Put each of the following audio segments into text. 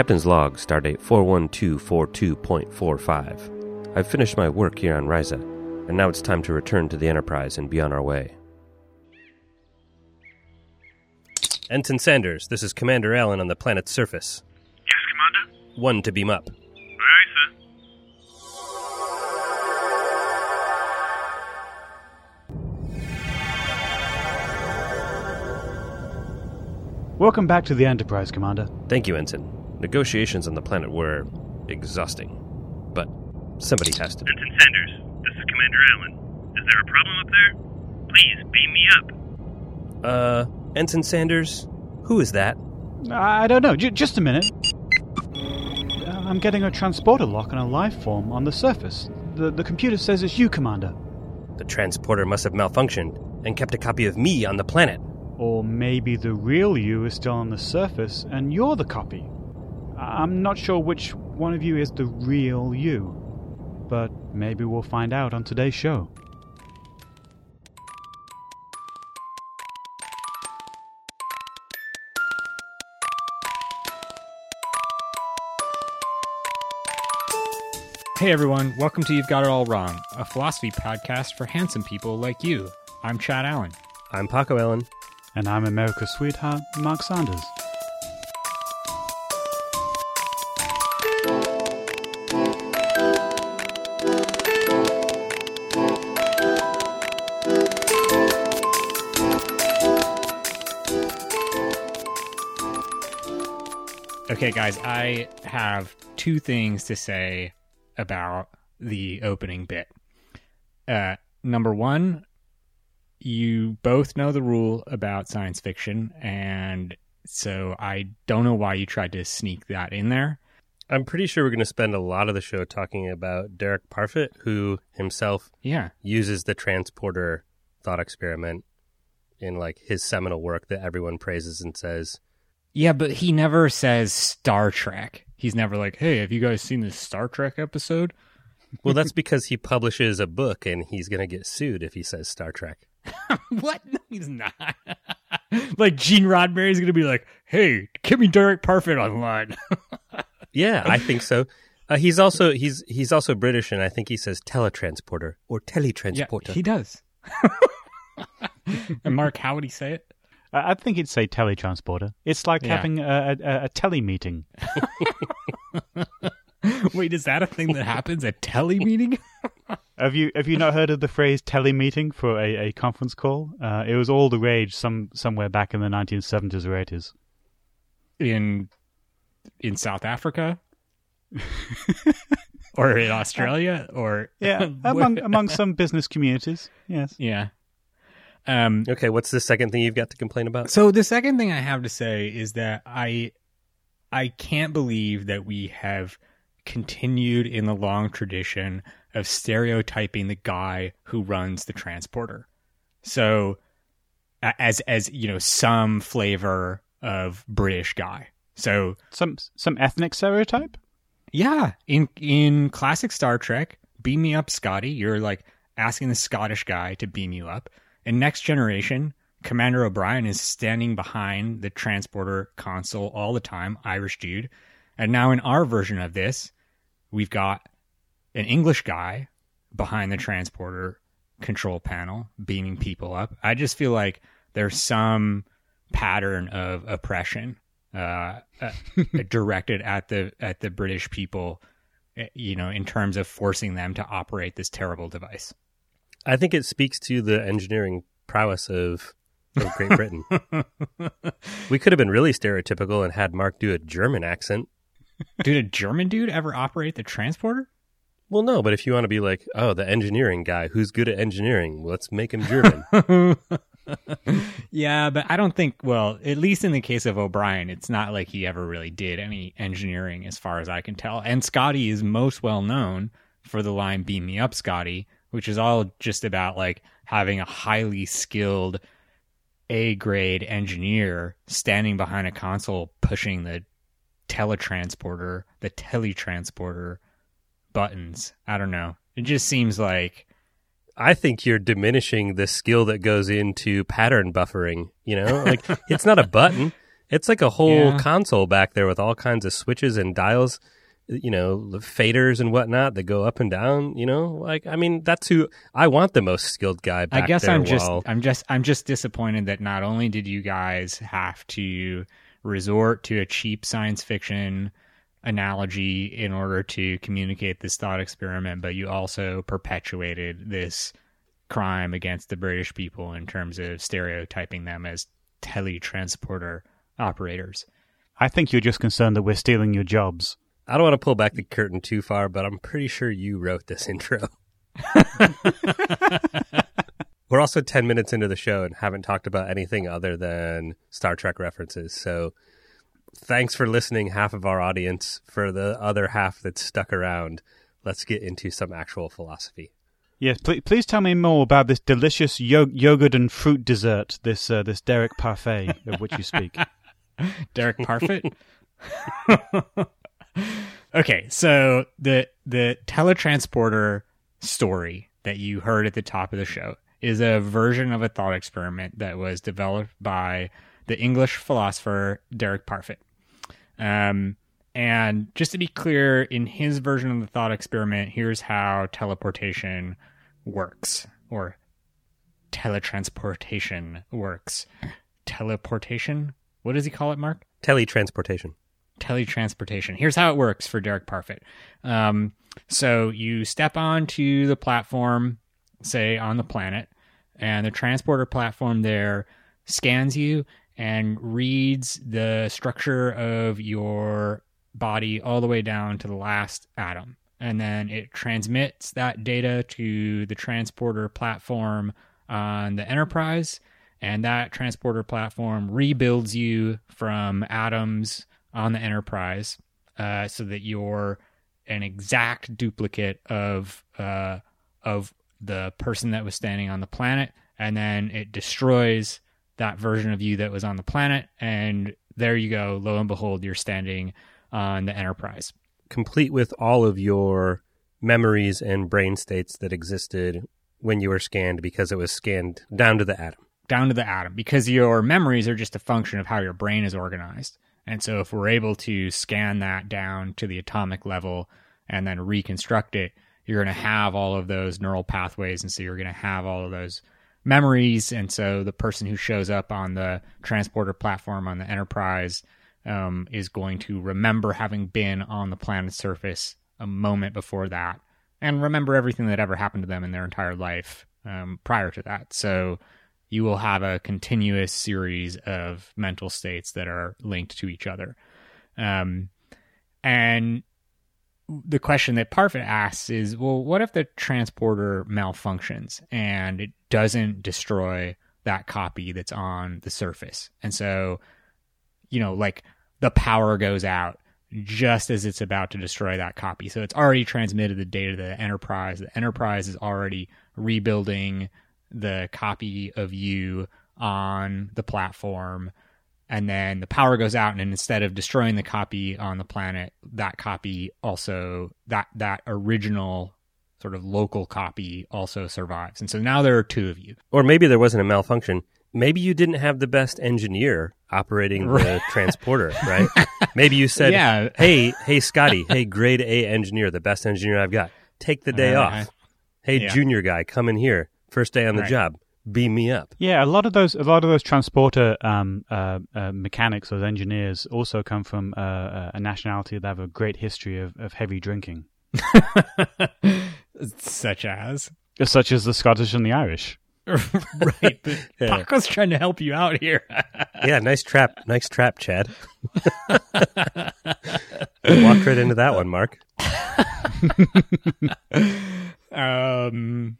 Captain's log, stardate 41242.45. I've finished my work here on Risa, and now it's time to return to the Enterprise and be on our way. Ensign Sanders, this is Commander Allen on the planet's surface. Yes, Commander? One to beam up. Aye, aye, sir. Welcome back to the Enterprise, Commander. Thank you, Ensign. Negotiations on the planet were exhausting, but somebody has to. Ensign Sanders, this is Commander Allen. Is there a problem up there? Please, beam me up. Uh, Ensign Sanders, who is that? I don't know. J- just a minute. I'm getting a transporter lock on a life form on the surface. The, the computer says it's you, Commander. The transporter must have malfunctioned and kept a copy of me on the planet. Or maybe the real you is still on the surface and you're the copy. I- I'm not sure which one of you is the real you. But maybe we'll find out on today's show. Hey everyone, welcome to You've Got It All Wrong, a philosophy podcast for handsome people like you. I'm Chad Allen. I'm Paco Allen. And I'm America's sweetheart, Mark Sanders. Okay, guys, I have two things to say about the opening bit. Uh, number one, you both know the rule about science fiction, and so I don't know why you tried to sneak that in there. I'm pretty sure we're going to spend a lot of the show talking about Derek Parfit, who himself Yeah. uses the transporter thought experiment in like his seminal work that everyone praises and says, Yeah, but he never says Star Trek. He's never like, hey, have you guys seen this Star Trek episode? well, that's because he publishes a book and he's going to get sued if he says Star Trek. what? No, he's not. like Gene Roddenberry's gonna be like, "Hey, give me Derek Parfit online." Yeah, I think so. Uh, he's also he's he's also British, and I think he says teletransporter or teletransporter. Yeah, he does. and Mark, how would he say it? I I think it'd say teletransporter. It's like Yeah. having a, a, a tele meeting. Wait, is that a thing that happens at tele meeting? Have you have you not heard of the phrase tele meeting for a, a conference call? Uh, it was all the rage some somewhere back in the 1970s or 80s. in in South Africa, or in Australia, or Yeah, among among some business communities. Yes. yeah. Um, okay, what's the second thing you've got to complain about? So the second thing I have to say is that I I can't believe that we have continued in the long tradition of stereotyping the guy who runs the transporter. So as as you know some flavor of British guy. So Some some ethnic stereotype. yeah, in in classic Star Trek, beam me up, Scotty. You're like asking the Scottish guy to beam you up. In Next Generation, Commander O'Brien is standing behind the transporter console all the time, Irish dude. And now in our version of this, we've got an English guy behind the transporter control panel beaming people up. I just feel like there's some pattern of oppression uh, uh, directed at the at the British people, eh, you know, in terms of forcing them to operate this terrible device. I think it speaks to the engineering prowess of, of Great Britain. we could have been really stereotypical and had Mark do a German accent. Did a German dude ever operate the transporter? Well, no, but if you want to be like, oh, the engineering guy who's good at engineering, let's make him German. yeah, but I don't think. Well, at least in the case of O'Brien, it's not like he ever really did any engineering, as far as I can tell. And Scotty is most well known for the line "Beam me up, Scotty," which is all just about like having a highly skilled A grade engineer standing behind a console pushing the teletransporter, the teletransporter buttons. I don't know. It just seems like I think you're diminishing the skill that goes into pattern buffering. You know, like it's not a button; It's like a whole Yeah. console back there with all kinds of switches and dials, you know, the faders and whatnot that go up and down. You know, like I mean, that's who I want the most skilled guy. Back I guess there I'm just while- I'm just I'm just disappointed that not only did you guys have to resort to a cheap science fiction analogy in order to communicate this thought experiment, but you also perpetuated this crime against the British people in terms of stereotyping them as teletransporter operators. I think you're just concerned that we're stealing your jobs. I don't want to pull back the curtain too far, but I'm pretty sure you wrote this intro. We're also 10 minutes into the show and haven't talked about anything other than Star Trek references. So thanks for listening, half of our audience. For the other half that's stuck around, let's get into some actual philosophy. Yes, please, please tell me more about this delicious yo- yogurt and fruit dessert, this uh, this Derek Parfait of which you speak. Derek Parfit. okay, so the the teletransporter story that you heard at the top of the show is a version of a thought experiment that was developed by the English philosopher Derek Parfit. Um, and just to be clear, in his version of the thought experiment, here's how teleportation works, or teletransportation works. Teleportation? What does he call it, Mark? Teletransportation. Teletransportation. Here's how it works for Derek Parfit. Um, so you step onto the platform, say on the planet, and the transporter platform there scans you and reads the structure of your body all the way down to the last atom. And then it transmits that data to the transporter platform on the Enterprise. And that transporter platform rebuilds you from atoms on the Enterprise uh, so that you're an exact duplicate of uh, of the person that was standing on the planet, and then it destroys that version of you that was on the planet, and there you go. Lo and behold, you're standing on the Enterprise. Complete with all of your memories and brain states that existed when you were scanned because it was scanned down to the atom. down to the atom because your memories are just a function of how your brain is organized. And so if we're able to scan that down to the atomic level and then reconstruct it, you're going to have all of those neural pathways. And so you're going to have all of those memories. And so the person who shows up on the transporter platform on the enterprise um, is going to remember having been on the planet's surface a moment before that and remember everything that ever happened to them in their entire life um, prior to that. So you will have a continuous series of mental states that are linked to each other. Um, and the question that Parfit asks is, well, what if the transporter malfunctions and it doesn't destroy that copy that's on the surface? And so, you know, like the power goes out just as it's about to destroy that copy. So it's already transmitted the data to the enterprise. The enterprise is already rebuilding the copy of you on the platform and then the power goes out and instead of destroying the copy on the planet that copy also that that original sort of local copy also survives and so now there are two of you Or maybe there wasn't a malfunction. Maybe you didn't have the best engineer operating the transporter, right? Maybe you said, Yeah. "Hey, hey, Scotty, hey, grade A engineer, the best engineer I've got. Take the day Uh, off. Hey, yeah. junior guy, come in here. First day on the Right. job. Beam me up." Yeah, a lot of those, a lot of those transporter um, uh, uh, mechanics, those engineers, also come from uh, uh, a nationality that have a great history of, of heavy drinking, such as such as the Scottish and the Irish. right but Yeah. paco's trying to help you out here Yeah, nice trap, nice trap, Chad. Walked right into that one, Mark. um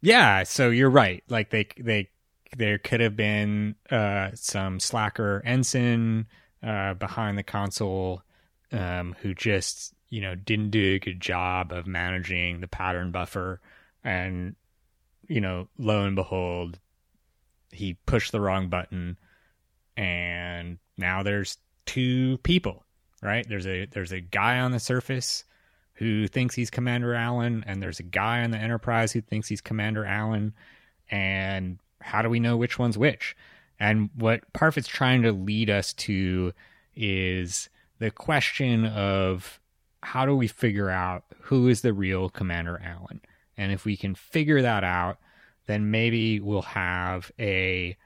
yeah so you're right. Like they they there could have been uh some slacker ensign uh behind the console um who just you know didn't do a good job of managing the pattern buffer. And you know lo and behold he pushed the wrong button and now there's two people right? There's a there's a guy on the surface who thinks he's Commander Allen, and there's a guy on the Enterprise who thinks he's Commander Allen. And how do we know which one's which? And what Parfit's trying to lead us to is the question of how do we figure out who is the real Commander Allen? And if we can figure that out, then maybe we'll have a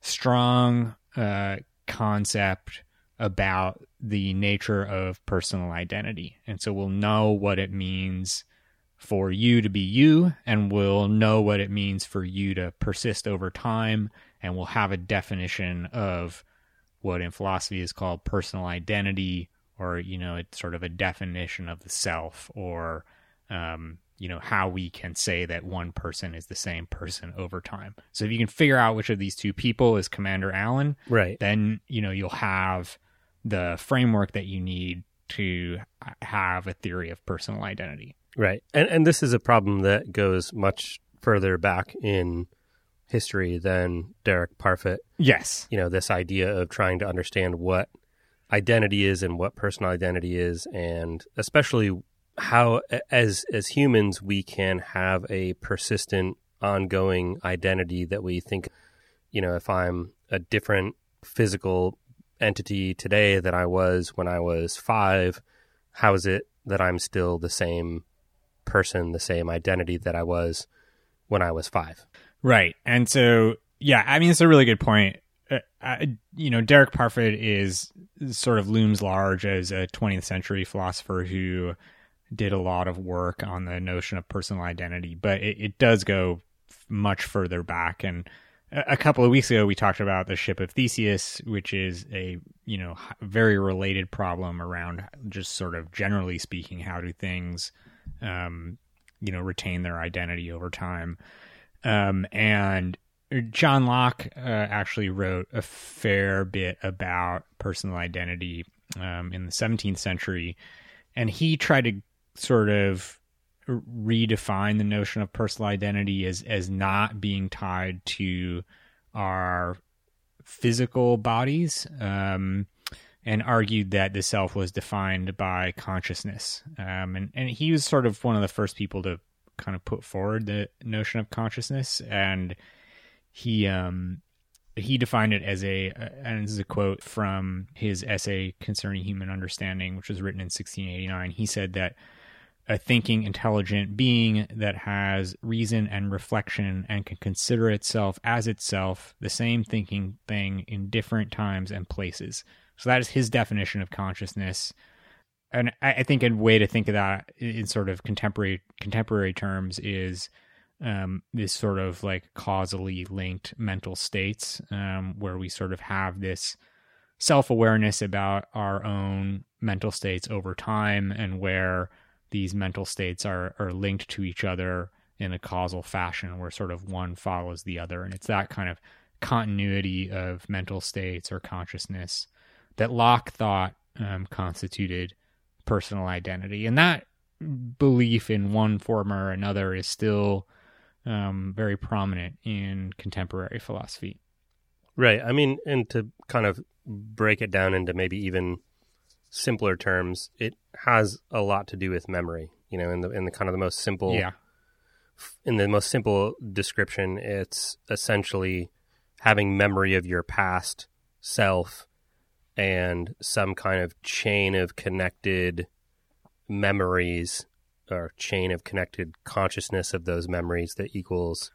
strong uh, concept about the nature of personal identity. And so we'll know what it means for you to be you, and we'll know what it means for you to persist over time, and we'll have a definition of what in philosophy is called personal identity, or, you know, it's sort of a definition of the self, or, um, you know, how we can say that one person is the same person over time. So if you can figure out which of these two people is Commander Allen, Right. then you know you'll have the framework that you need to have a theory of personal identity. Right. And and this is a problem that goes much further back in history than Derek Parfit. Yes. You know, this idea of trying to understand what identity is and what personal identity is and especially how as as humans we can have a persistent ongoing identity that we think you know, if I'm a different physical entity today than I was when I was 5, how is it that I'm still the same person, the same identity that I was when I was five. Right. And so, yeah, I mean, it's a really good point. Uh, I, you know, Derek Parfit is sort of looms large as a 20th century philosopher who did a lot of work on the notion of personal identity, but it, it does go much further back. And a, couple of weeks ago, we talked about the ship of Theseus, which is a, you know, very related problem around just sort of generally speaking, how do things, um, you know, retain their identity over time. Um, and John Locke uh, actually wrote a fair bit about personal identity um, in the 17th century, and he tried to sort of redefine the notion of personal identity as as not being tied to our physical bodies. Um, and argued that the self was defined by consciousness. Um, and, and he was sort of one of the first people to kind of put forward the notion of consciousness. And he, um, he defined it as a, and this is a quote from his essay concerning human understanding, which was written in 1689. He said that a thinking, intelligent being that has reason and reflection and can consider itself as itself, the same thinking thing in different times and places. So that is his definition of consciousness. And I, I think a way to think of that in sort of contemporary contemporary terms is um, this sort of like causally linked mental states, um, where we sort of have this self awareness about our own mental states over time, and where these mental states are are linked to each other in a causal fashion, where sort of one follows the other, and it's that kind of continuity of mental states or consciousness that Locke thought um, constituted personal identity, and that belief in one form or another is still um, very prominent in contemporary philosophy. Right. I mean, and to kind of break it down into maybe even simpler terms, it has a lot to do with memory. You know, in the in the kind of the most simple, Yeah, in the most simple description, it's essentially having memory of your past self and some kind of chain of connected memories or chain of connected consciousness of those memories that equals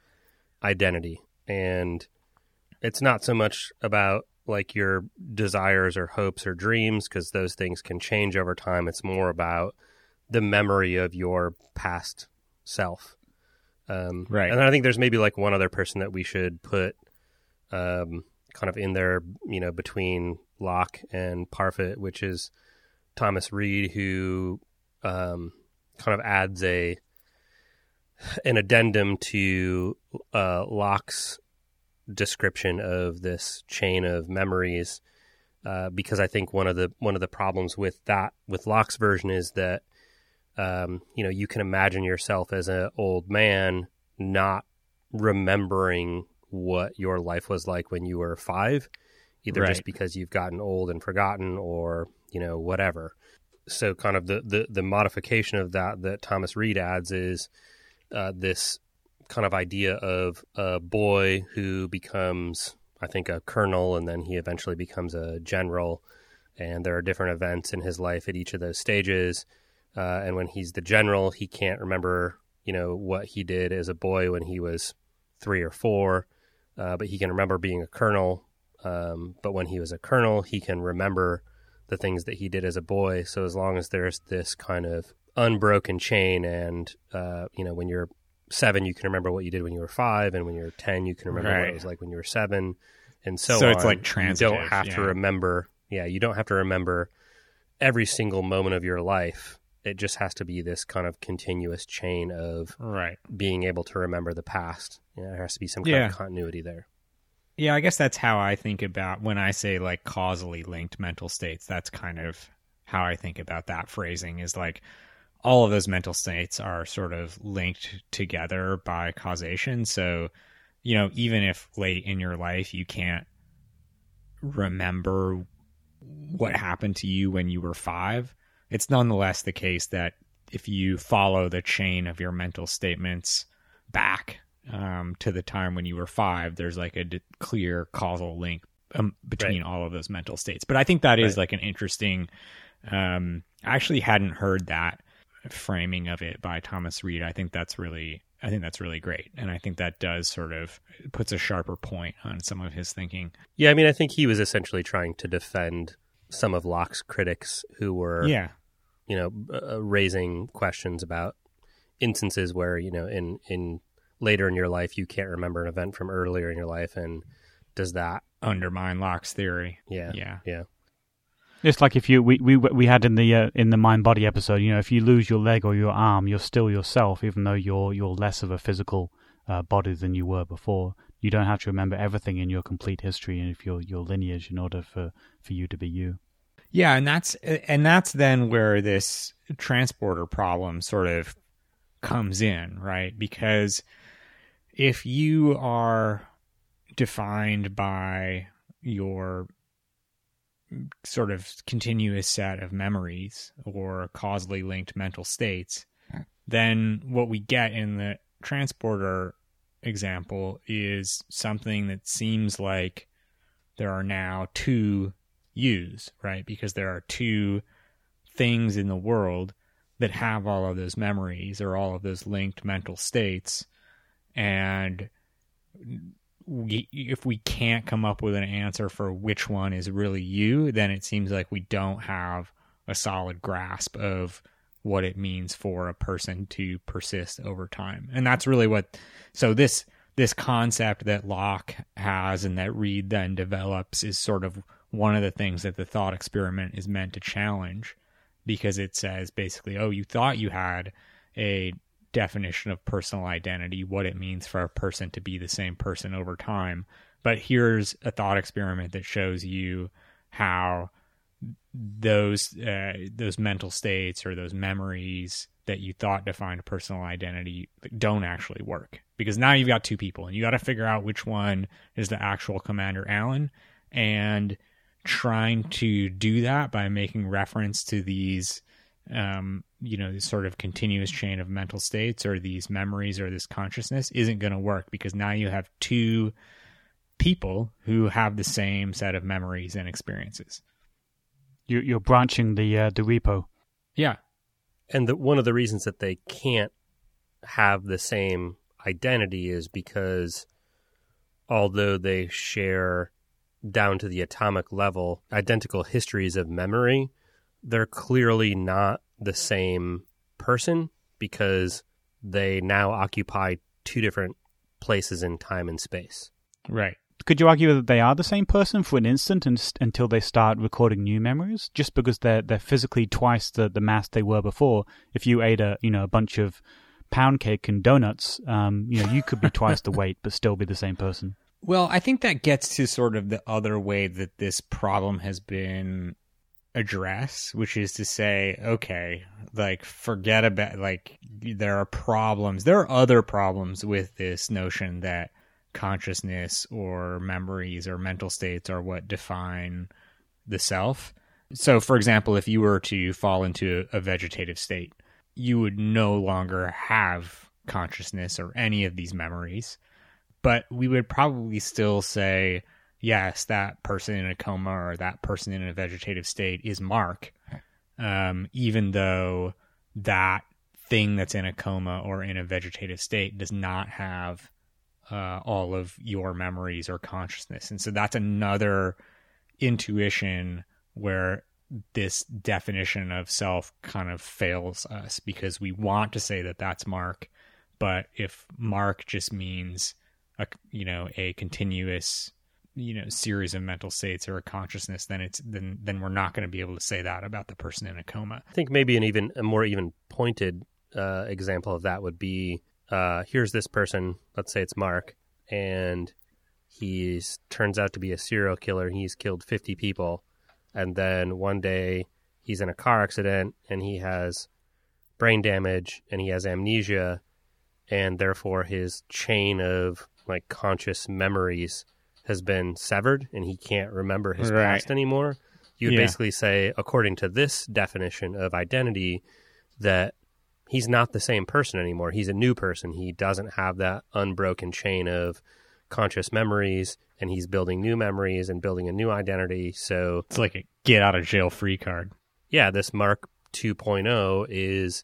identity. And it's not so much about like your desires or hopes or dreams because those things can change over time. It's more about the memory of your past self. Um, Right. And I think there's maybe like one other person that we should put um, kind of in there, you know, between Locke and Parfit, which is Thomas Reid, who um, kind of adds a an addendum to uh, Locke's description of this chain of memories, uh, because I think one of the one of the problems with that with Locke's version is that um, you know you can imagine yourself as an old man not remembering what your life was like when you were five, either Right. just because you've gotten old and forgotten, or you know whatever. So, kind of the the, the modification of that that Thomas Reid adds is uh, this kind of idea of a boy who becomes I think, a colonel, and then he eventually becomes a general. And there are different events in his life at each of those stages. Uh, and when he's the general, he can't remember, you know, what he did as a boy when he was three or four, uh, but he can remember being a colonel. Um, but when he was a colonel, he can remember the things that he did as a boy. So as long as there's this kind of unbroken chain, and uh, you know, when you're seven, you can remember what you did when you were five, and when you're ten, you can remember what it was like when you were seven, and so So on. it's like You don't have to remember. Yeah, you don't have to remember every single moment of your life. It just has to be this kind of continuous chain of Right. being able to remember the past. Yeah, there has to be some kind Yeah. of continuity there. Yeah, I guess that's how I think about when I say like causally linked mental states. That's kind of how I think about that phrasing is like all of those mental states are sort of linked together by causation. So, you know, even if late in your life you can't remember what happened to you when you were five, it's nonetheless the case that if you follow the chain of your mental statements back um, to the time when you were five, there's like a d- clear causal link um, between all of those mental states. But I think that is Right. like an interesting. Um, I actually hadn't heard that framing of it by Thomas Reid. I think that's really, I think that's really great, and I think that does sort of puts a sharper point on some of his thinking. Yeah, I mean, I think he was essentially trying to defend some of Locke's critics who were, Yeah, you know, uh, raising questions about instances where, you know, in in later in your life you can't remember an event from earlier in your life, and does that, undermine Locke's theory. yeah, Yeah. yeah, It's like if you we we we had in the uh, in the mind body episode, you know, if you lose your leg or your arm, you're still yourself, even though you're you're less of a physical uh, body than you were before. You don't have to remember everything in your complete history and if your your lineage in order for for you to be you. Yeah, and that's and that's then where this transporter problem sort of comes in, right? Because if you are defined by your sort of continuous set of memories or causally linked mental states, hmm. then what we get in the transporter example is something that seems like there are now two yous, right? Because there are two things in the world that have all of those memories or all of those linked mental states. And we, if we can't come up with an answer for which one is really you, then it seems like we don't have a solid grasp of what it means for a person to persist over time. And that's really what so this this concept that Locke has and that Reid then develops is sort of one of the things that the thought experiment is meant to challenge because it says basically, oh, you thought you had a definition of personal identity, what it means for a person to be the same person over time. But here's a thought experiment that shows you how those uh, those mental states or those memories that you thought defined personal identity don't actually work because now you've got two people and you got to figure out which one is the actual commander Allen and trying to do that by making reference to these um, you know this sort of continuous chain of mental states or these memories or this consciousness isn't going to work because now you have two people who have the same set of memories and experiences You you're branching the uh, the repo. yeah and the, one of the reasons that they can't have the same identity is because although they share down to the atomic level identical histories of memory, they're clearly not the same person because they now occupy two different places in time and space. right Could you argue that they are the same person for an instant and, st- until they start recording new memories? Just because they're they're physically twice the, the mass they were before. If you ate a you know a bunch of pound cake and donuts, um, you know you could be twice the weight but still be the same person. Well, I think that gets to sort of the other way that this problem has been addressed, which is to say, okay, like forget about like there are problems. There are other problems with this notion that consciousness or memories or mental states are what define the self. So, for example, if you were to fall into a vegetative state, you would no longer have consciousness or any of these memories but we would probably still say yes, that person in a coma or that person in a vegetative state is Mark, um, even though that thing that's in a coma or in a vegetative state does not have uh, all of your memories or consciousness. And so that's another intuition where this definition of self kind of fails us because we want to say that that's Mark, but if Mark just means a you know a continuous you know series of mental states or a consciousness, then it's then then we're not going to be able to say that about the person in a coma. I think maybe an even a more even pointed uh, example of that would be uh, here's this person, let's say it's Mark, and he's turns out to be a serial killer. He's killed 50 people, and then one day he's in a car accident and he has brain damage and he has amnesia, and therefore his chain of like conscious memories has been severed and he can't remember his Right. past anymore. You would Yeah. basically say, according to this definition of identity, that he's not the same person anymore. He's a new person. He doesn't have that unbroken chain of conscious memories, and he's building new memories and building a new identity. So, It's like a get out of jail free card. yeah, this Mark 2.0 is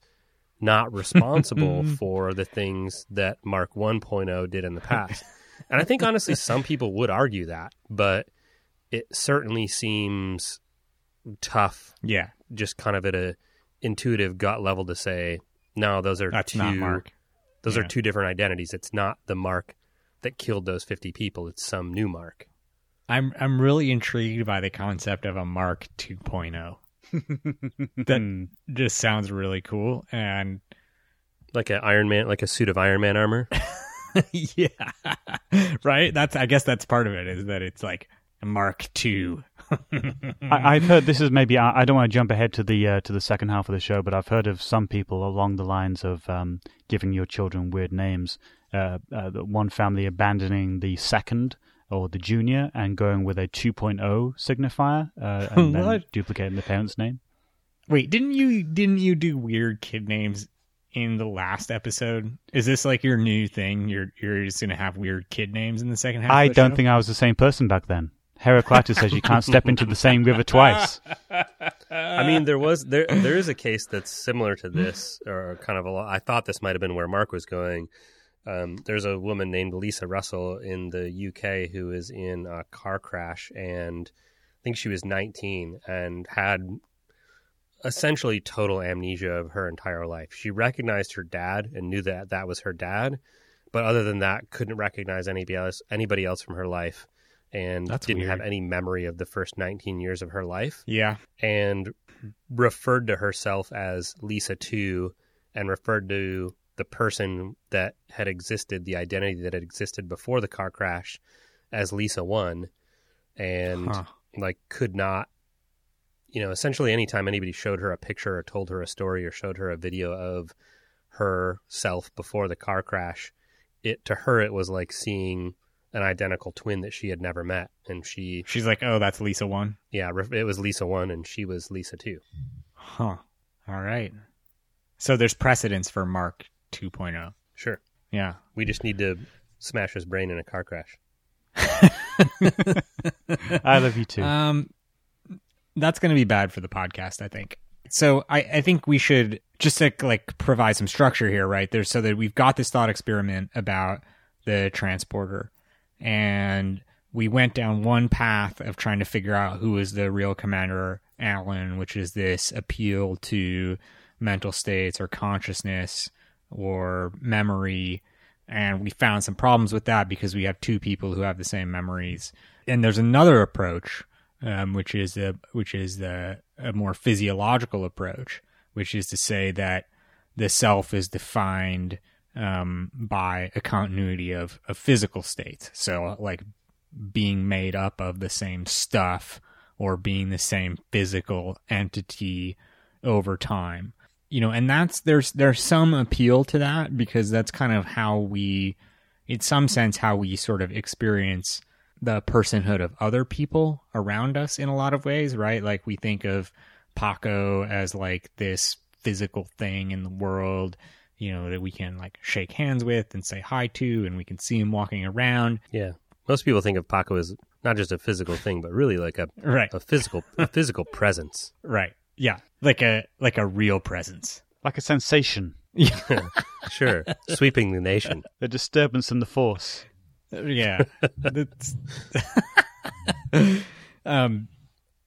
not responsible for the things that Mark 1.0 did in the past. And I think honestly, some people would argue that, but it certainly seems tough, Yeah, just kind of at a intuitive gut level to say, no, those are that's two, not Mark. those Yeah. are two different identities. It's not the Mark that killed those 50 people. It's some new Mark. I'm I'm really intrigued by the concept of a Mark 2.0. that just sounds really cool and Like an Iron Man, like a suit of Iron Man armor. yeah. right? That's I guess that's part of it is that it's like Mark 2. I, I've heard this is maybe I, I don't want to jump ahead to the uh, to the second half of the show, but I've heard of some people along the lines of um, giving your children weird names. Uh, uh, one family abandoning the second or the junior and going with a 2.0 signifier uh, and then duplicating the parent's name. Wait, didn't you didn't you do weird kid names in the last episode? Is this like your new thing? You're you're just gonna have weird kid names in the second half. I of the don't show? think I was the same person back then. Heraclitus says you can't step into the same river twice. I mean, there was there there is a case that's similar to this, or kind of a lot. I thought this might have been where Mark was going. Um, there's a woman named Lisa Russell in the UK who is in a car crash, and I think she was 19 and had essentially total amnesia of her entire life. She recognized her dad and knew that that was her dad, but other than that, couldn't recognize anybody else anybody else from her life, and That's didn't have any memory of the first 19 years of her life Yeah. and referred to herself as Lisa 2 and referred to the person that had existed, the identity that had existed before the car crash as Lisa 1 and Huh. like could not you know essentially anytime anybody showed her a picture or told her a story or showed her a video of herself before the car crash it to her it was like seeing an identical twin that she had never met and she She's like, "Oh, that's Lisa 1." yeah it was Lisa 1 and she was Lisa 2 Huh. All right. So there's precedence for Mark 2.0. Sure. Yeah. We just need to smash his brain in a car crash. I love you too. Um, that's going to be bad for the podcast, I think. So I, I think we should just to, like provide some structure here, right? There's so that we've got this thought experiment about the transporter, and we went down one path of trying to figure out who is the real commander Allen, which is this appeal to mental states or consciousness or memory. And we found some problems with that because we have two people who have the same memories. And there's another approach, um, which is a which is the a more physiological approach, which is to say that the self is defined um, by a continuity of, of physical states. So, like being made up of the same stuff or being the same physical entity over time. You know, and that's there's there's some appeal to that because that's kind of how we in some sense how we sort of experience the personhood of other people around us in a lot of ways, right? Like we think of Paco as like this physical thing in the world, you know, that we can like shake hands with and say hi to and we can see him walking around. Yeah. Most people think of Paco as not just a physical thing, but really like a Right. a physical a physical presence. Right. Yeah. Like a like a real presence. Like a sensation, Yeah. Sure, sweeping the nation. a disturbance in the force. Yeah. Um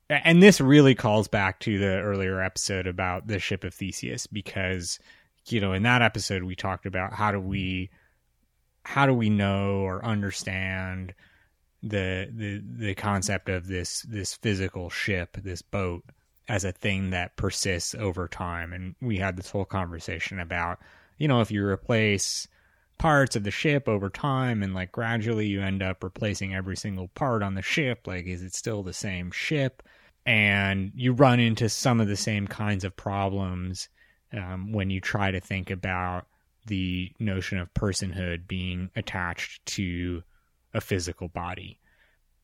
and this really calls back to the earlier episode about the ship of Theseus because you know in that episode we talked about how do we how do we know or understand the the the concept of this this physical ship this boat as a thing that persists over time and we had this whole conversation about you know if you replace parts of the ship over time and like gradually you end up replacing every single part on the ship. Like is it still the same ship? And you run into some of the same kinds of problems um, when you try to think about the notion of personhood being attached to a physical body.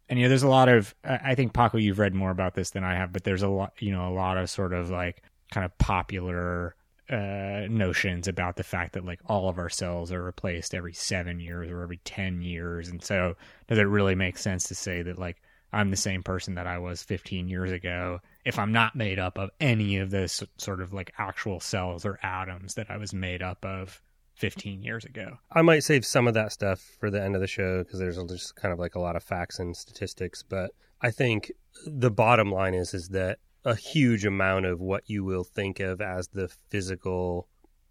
And you know there's a lot of i think paco you've read more about this than i have but there's a lot you know a lot of sort of like kind of popular uh, notions about the fact that like all of our cells are replaced every seven years or every 10 years. And so does it really make sense to say that like I'm the same person that I was 15 years ago if I'm not made up of any of this sort of like actual cells or atoms that I was made up of 15 years ago? I might save some of that stuff for the end of the show because there's just kind of like a lot of facts and statistics. But I think the bottom line is is that a huge amount of what you will think of as the physical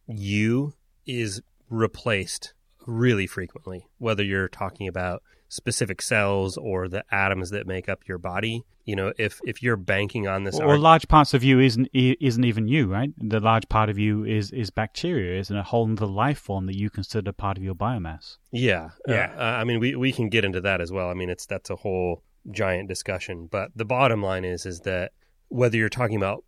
you is replaced really frequently, whether you're talking about specific cells or the atoms that make up your body. You know, if if you're banking on this, Or arg- large parts of you isn't isn't even you, right? The large part of you is is bacteria, isn't a whole other life form that you consider part of your biomass. Yeah, Yeah. Uh, I mean, we we can get into that as well. I mean, it's that's a whole giant discussion. But the bottom line is is that whether you're talking about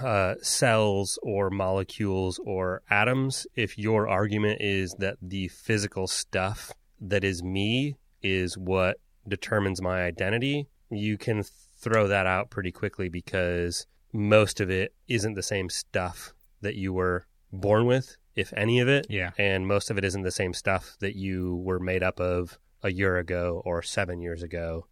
uh, cells or molecules or atoms, if your argument is that the physical stuff that is me is what determines my identity, you can throw that out pretty quickly because most of it isn't the same stuff that you were born with, if any of it Yeah. and most of it isn't the same stuff that you were made up of a year ago or seven years ago,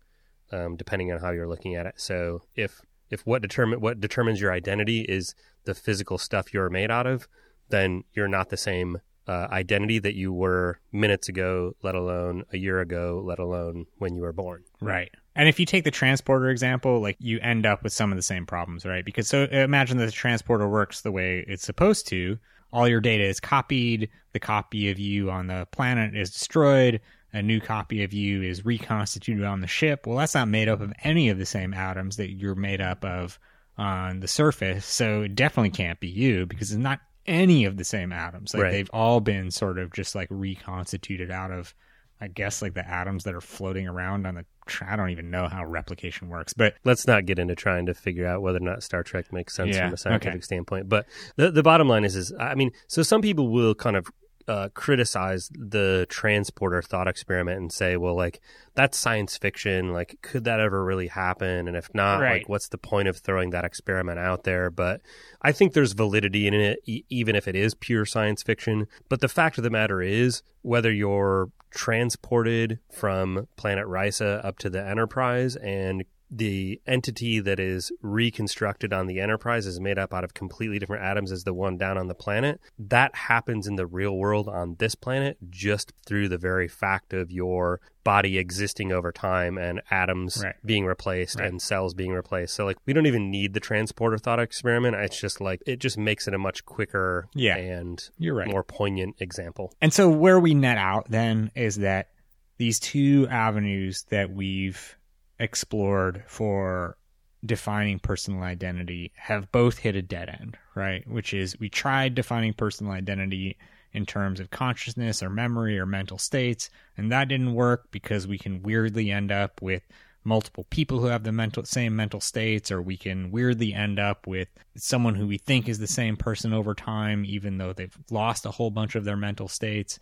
um, depending on how you're looking at it. So if if what determine what determines your identity is the physical stuff you're made out of, then you're not the same uh, identity that you were minutes ago, let alone a year ago, let alone when you were born. Right. And if you take the transporter example, like you end up with some of the same problems, right? Because so imagine that the transporter works the way it's supposed to. All your data is copied, the copy of you on the planet is destroyed, a new copy of you is reconstituted on the ship. Well, that's not made up of any of the same atoms that you're made up of on the surface. So it definitely can't be you because it's not any of the same atoms. Like Right. they've all been sort of just like reconstituted out of I guess like the atoms that are floating around on the. I don't even know how replication works, but let's not get into trying to figure out whether or not Star Trek makes sense Yeah, from a scientific okay. standpoint. But the the bottom line is, is I mean, so some people will kind of uh, criticize the transporter thought experiment and say, well, like that's science fiction. Like, could that ever really happen? And if not, Right. like, what's the point of throwing that experiment out there? But I think there's validity in it, e- even if it is pure science fiction. But the fact of the matter is, whether you're transported from planet Risa up to the Enterprise and the entity that is reconstructed on the Enterprise is made up out of completely different atoms as the one down on the planet. That happens in the real world on this planet just through the very fact of your body existing over time and atoms Right. being replaced Right. and cells being replaced. So like we don't even need the transporter thought experiment. It's just like it just makes it a much quicker Yeah. and you're right. more poignant example. And so where we net out then is that these two avenues that we've explored for defining personal identity have both hit a dead end, right? Which is we tried defining personal identity in terms of consciousness or memory or mental states, and that didn't work because we can weirdly end up with multiple people who have the mental same mental states or we can weirdly end up with someone who we think is the same person over time even though they've lost a whole bunch of their mental states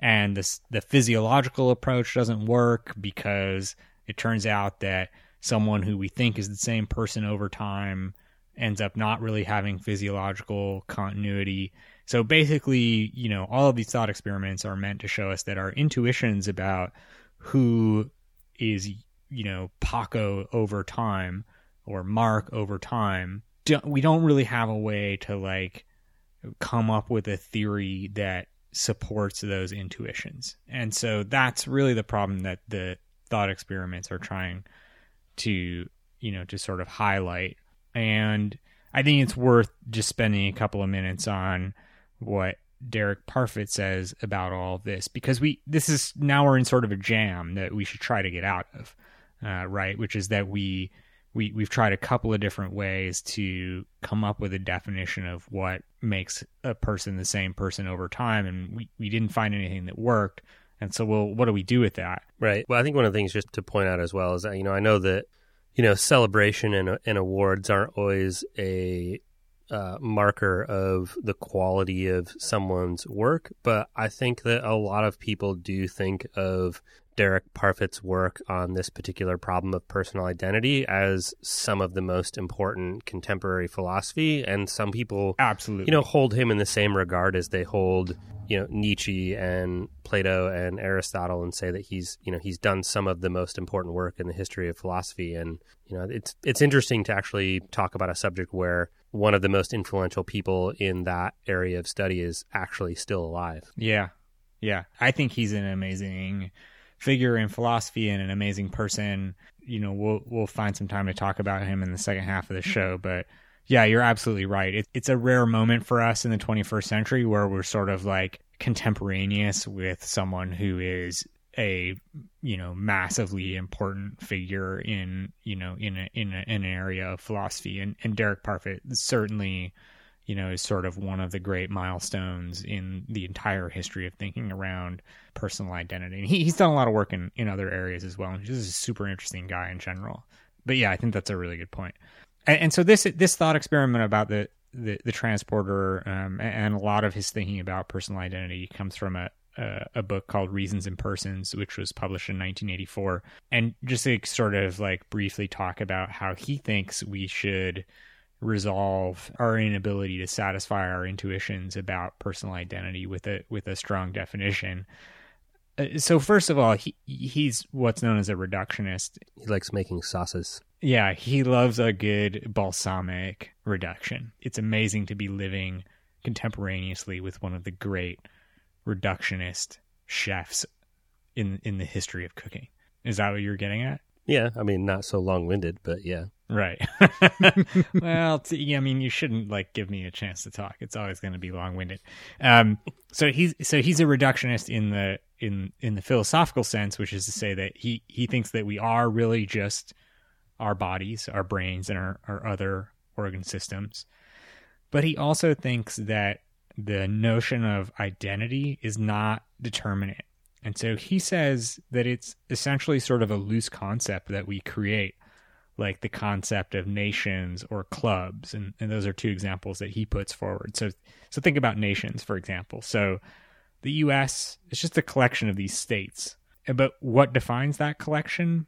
and this the physiological approach doesn't work because it turns out that someone who we think is the same person over time ends up not really having physiological continuity. So basically, you know, all of these thought experiments are meant to show us that our intuitions about who is you know, Paco over time or Mark over time, don't, we don't really have a way to like come up with a theory that supports those intuitions. And so that's really the problem that the thought experiments are trying to, you know, to sort of highlight. And I think it's worth just spending a couple of minutes on what Derek Parfit says about all of this because we this is now we're in sort of a jam that we should try to get out of, uh, right? Which is that we we we've tried a couple of different ways to come up with a definition of what makes a person the same person over time, and we we didn't find anything that worked. And so, well, what do we do with that? Right. Well, I think one of the things just to point out as well is that you know I know that you know celebration and, and awards aren't always a uh, marker of the quality of someone's work, but I think that a lot of people do think of Derek Parfit's work on this particular problem of personal identity as some of the most important contemporary philosophy, and some people absolutely, you know, hold him in the same regard as they hold you know Nietzsche and Plato and Aristotle, and say that he's you know he's done some of the most important work in the history of philosophy, and you know it's it's interesting to actually talk about a subject where one of the most influential people in that area of study is actually still alive. Yeah, yeah, I think he's an amazing figure in philosophy and an amazing person. You know, we'll we'll find some time to talk about him in the second half of the show, but yeah, you're absolutely right. It, it's a rare moment for us in the 21st century where we're sort of like contemporaneous with someone who is a you know massively important figure in you know in a, in, a, in an area of philosophy and and Derek Parfit certainly you know, is sort of one of the great milestones in the entire history of thinking around personal identity. And he, he's done a lot of work in, in other areas as well. And he's a super interesting guy in general. But yeah, I think that's a really good point. And, and so this this thought experiment about the the, the transporter um, and a lot of his thinking about personal identity comes from a, a, a book called Reasons and Persons, which was published in 1984. And just to sort of like briefly talk about how he thinks we should resolve our inability to satisfy our intuitions about personal identity with a with a strong definition. Uh, so first of all, he he's what's known as a reductionist. He likes making sauces. Yeah, he loves a good balsamic reduction. It's amazing to be living contemporaneously with one of the great reductionist chefs in in the history of cooking. Is that what you're getting at? Yeah, I mean, not so long winded, but yeah. Right. well, I mean, you shouldn't like give me a chance to talk. It's always going to be long winded. Um, so he's so he's a reductionist in the in in the philosophical sense, which is to say that he he thinks that we are really just our bodies, our brains, and our, our other organ systems. But he also thinks that the notion of identity is not determinate. And so he says that it's essentially sort of a loose concept that we create like the concept of nations or clubs. And, and those are two examples that he puts forward. So so think about nations for example. So the US is just a collection of these states. But what defines that collection?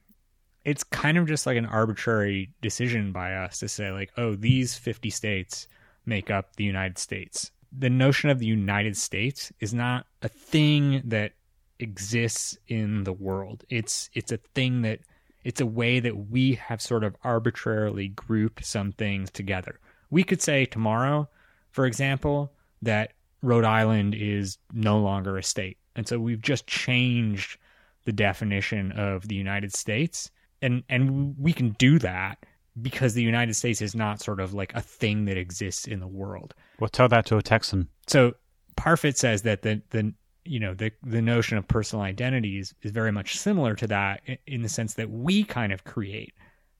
It's kind of just like an arbitrary decision by us to say like oh these 50 states make up the United States. The notion of the United States is not a thing that exists in the world. It's it's a thing that it's a way that we have sort of arbitrarily grouped some things together. We could say tomorrow, for example, that Rhode Island is no longer a state. And so we've just changed the definition of the United States. And and we can do that because the United States is not sort of like a thing that exists in the world. Well, tell that to a Texan. So Parfit says that the the you know the the notion of personal identity is, is very much similar to that in the sense that we kind of create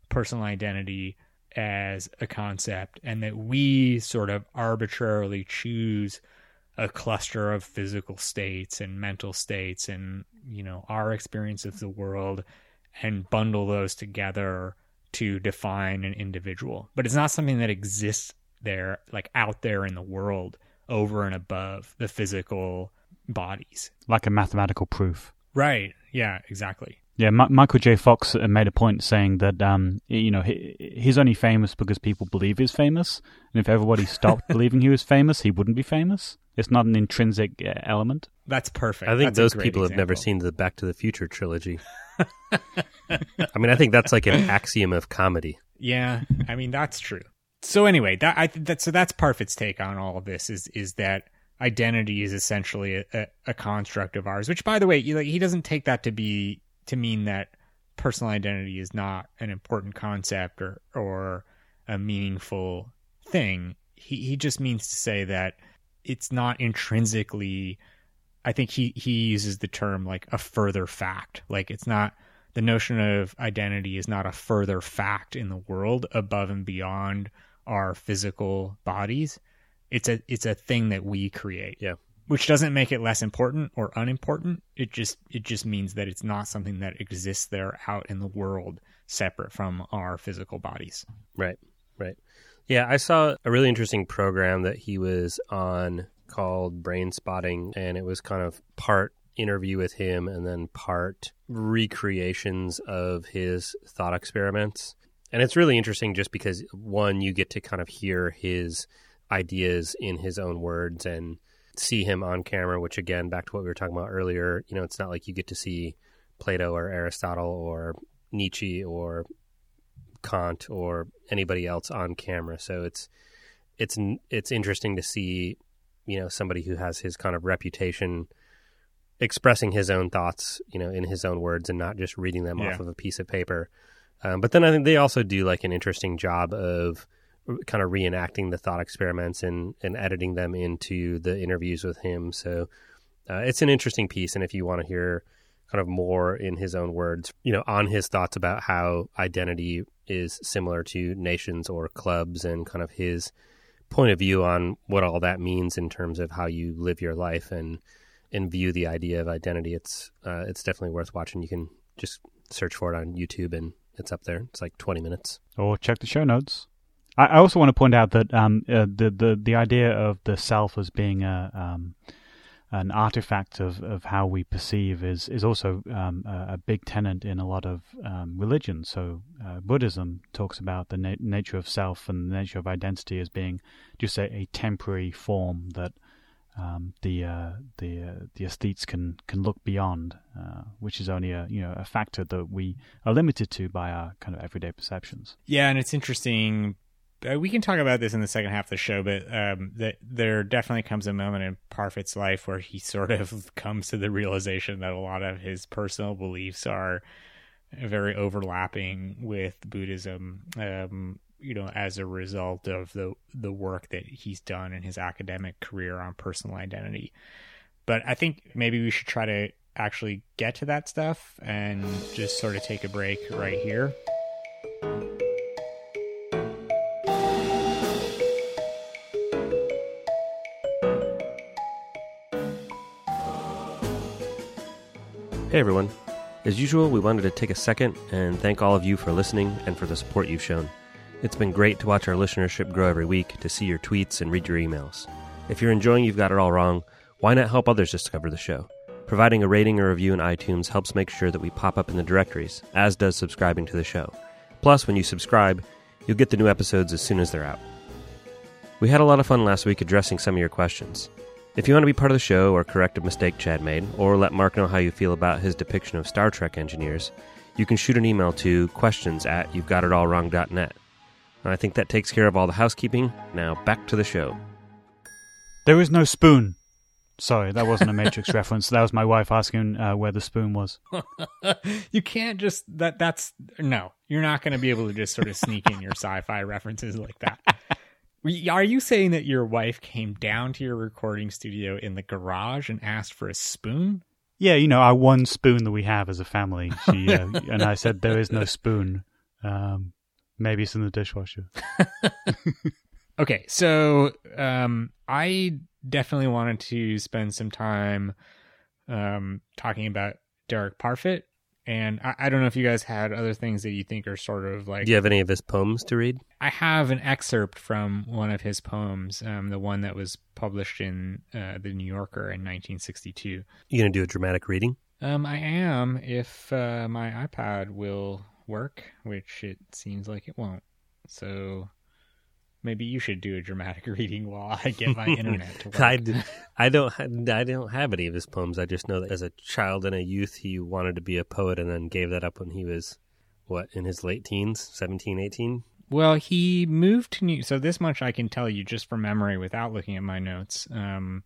personal identity as a concept and that we sort of arbitrarily choose a cluster of physical states and mental states and you know our experience of the world and bundle those together to define an individual. But it's not something that exists there like out there in the world over and above the physical bodies. Like a mathematical proof. Right. Yeah, exactly. Yeah, M- Michael J. Fox made a point saying that um, you know he, he's only famous because people believe he's famous, and if everybody stopped believing he was famous, he wouldn't be famous. It's not an intrinsic uh, element. That's perfect. I think That's those people example. have never seen the Back to the Future trilogy. I mean, I think that's like an axiom of comedy. Yeah, I mean that's true. So anyway, that I that so that's Parfit's take on all of this is is that identity is essentially a, a, construct of ours. Which, by the way, he doesn't take that to be to mean that personal identity is not an important concept or or a meaningful thing. He he just means to say that it's not intrinsically. I think he he uses the term like a further fact. Like it's not the notion of identity is not a further fact in the world above and beyond our physical bodies. It's a it's a thing that we create. Yeah. Which doesn't make it less important or unimportant. It just it just means that it's not something that exists there out in the world separate from our physical bodies. Right. Right. Yeah, I saw a really interesting program that he was on called Brain Spotting, and it was kind of part interview with him and then part recreations of his thought experiments. And it's really interesting just because, one, you get to kind of hear his ideas in his own words and see him on camera, which, again, back to what we were talking about earlier, you know, it's not like you get to see Plato or Aristotle or Nietzsche or Kant or anybody else on camera. So it's it's it's interesting to see, you know, somebody who has his kind of reputation expressing his own thoughts, you know, in his own words and not just reading them Yeah. off of a piece of paper. Um, but then I think they also do like an interesting job of kind of reenacting the thought experiments and, and editing them into the interviews with him. So uh, it's an interesting piece. And if you want to hear kind of more in his own words, you know, on his thoughts about how identity is similar to nations or clubs and kind of his point of view on what all that means in terms of how you live your life and and view the idea of identity. It's uh, it's definitely worth watching. You can just search for it on YouTube and it's up there. It's like 20 minutes. or check the show notes. I, also want to point out that um, uh, the the the idea of the self as being a um, an artifact of, of how we perceive is is also um, a, a big tenet in a lot of um, religions. So uh, Buddhism talks about the na- nature of self and the nature of identity as being just a, a temporary form that um, the uh, the uh, the aesthetes can can look beyond, uh, which is only a you know a factor that we are limited to by our kind of everyday perceptions. Yeah, and it's interesting. Uh, we can talk about this in the second half of the show, but um, that there definitely comes a moment in Parfit's life where he sort of comes to the realization that a lot of his personal beliefs are very overlapping with Buddhism. Um, you know, as a result of the the work that he's done in his academic career on personal identity. But I think maybe we should try to actually get to that stuff and just sort of take a break right here. Hey everyone. As usual, we wanted to take a second and thank all of you for listening and for the support you've shown. It's been great to watch our listenership grow every week, to see your tweets and read your emails. If you're enjoying You've Got It All Wrong, why not help others discover the show? Providing a rating or review in iTunes helps make sure that we pop up in the directories, as does subscribing to the show. Plus, when you subscribe, you'll get the new episodes as soon as they're out. We had a lot of fun last week addressing some of your questions. If you want to be part of the show or correct a mistake Chad made, or let Mark know how you feel about his depiction of Star Trek engineers, you can shoot an email to questions at you'vegotitallwrong.net. And I think that takes care of all the housekeeping. Now back to the show. There is no spoon. Sorry, that wasn't a Matrix reference. That was my wife asking uh, where the spoon was. you can't just that that's no you're not going to be able to just sort of sneak in your sci-fi references like that We- are you saying that your wife came down to your recording studio in the garage and asked for a spoon Yeah, you know, our one spoon that we have as a family. She uh, and I said there is no spoon. Um, maybe it's in the dishwasher. okay so um i definitely wanted to spend some time um talking about derek parfit and I, I don't know if you guys had other things that you think are sort of like Do you have any of his poems to read? I have an excerpt from one of his poems, um, the one that was published in uh, the New Yorker in 1962. You gonna do a dramatic reading? Um, I am, if uh, my iPad will work, which it seems like it won't. So Maybe you should do a dramatic reading while I get my internet to work. I, I don't I don't have any of his poems. I just know that as a child and a youth, he wanted to be a poet and then gave that up when he was what in his late teens, 17, 18? Well, he moved to New. So this much I can tell you just from memory, without looking at my notes. Um,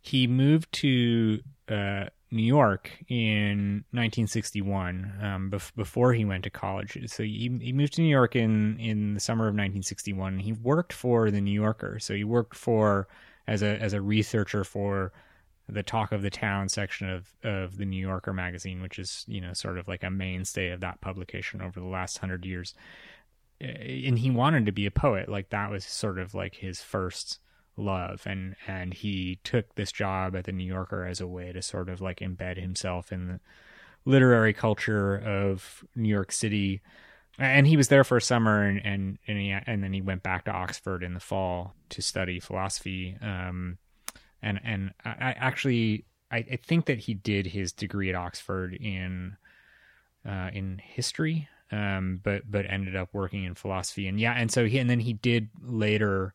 he moved to uh, New York in 1961 um, bef- before he went to college. So he, he moved to New York in, in the summer of 1961. He worked for the New Yorker. So he worked for as a as a researcher for the talk of the town section of of the New Yorker magazine, which is you know sort of like a mainstay of that publication over the last hundred years. And he wanted to be a poet. Like that was sort of like his first love. And and he took this job at the New Yorker as a way to sort of like embed himself in the literary culture of New York City. And he was there for a summer and and and, he, and then he went back to Oxford in the fall to study philosophy. Um and and I, I actually I, I think that he did his degree at Oxford in uh in history um but but ended up working in philosophy. And yeah and so he and then he did later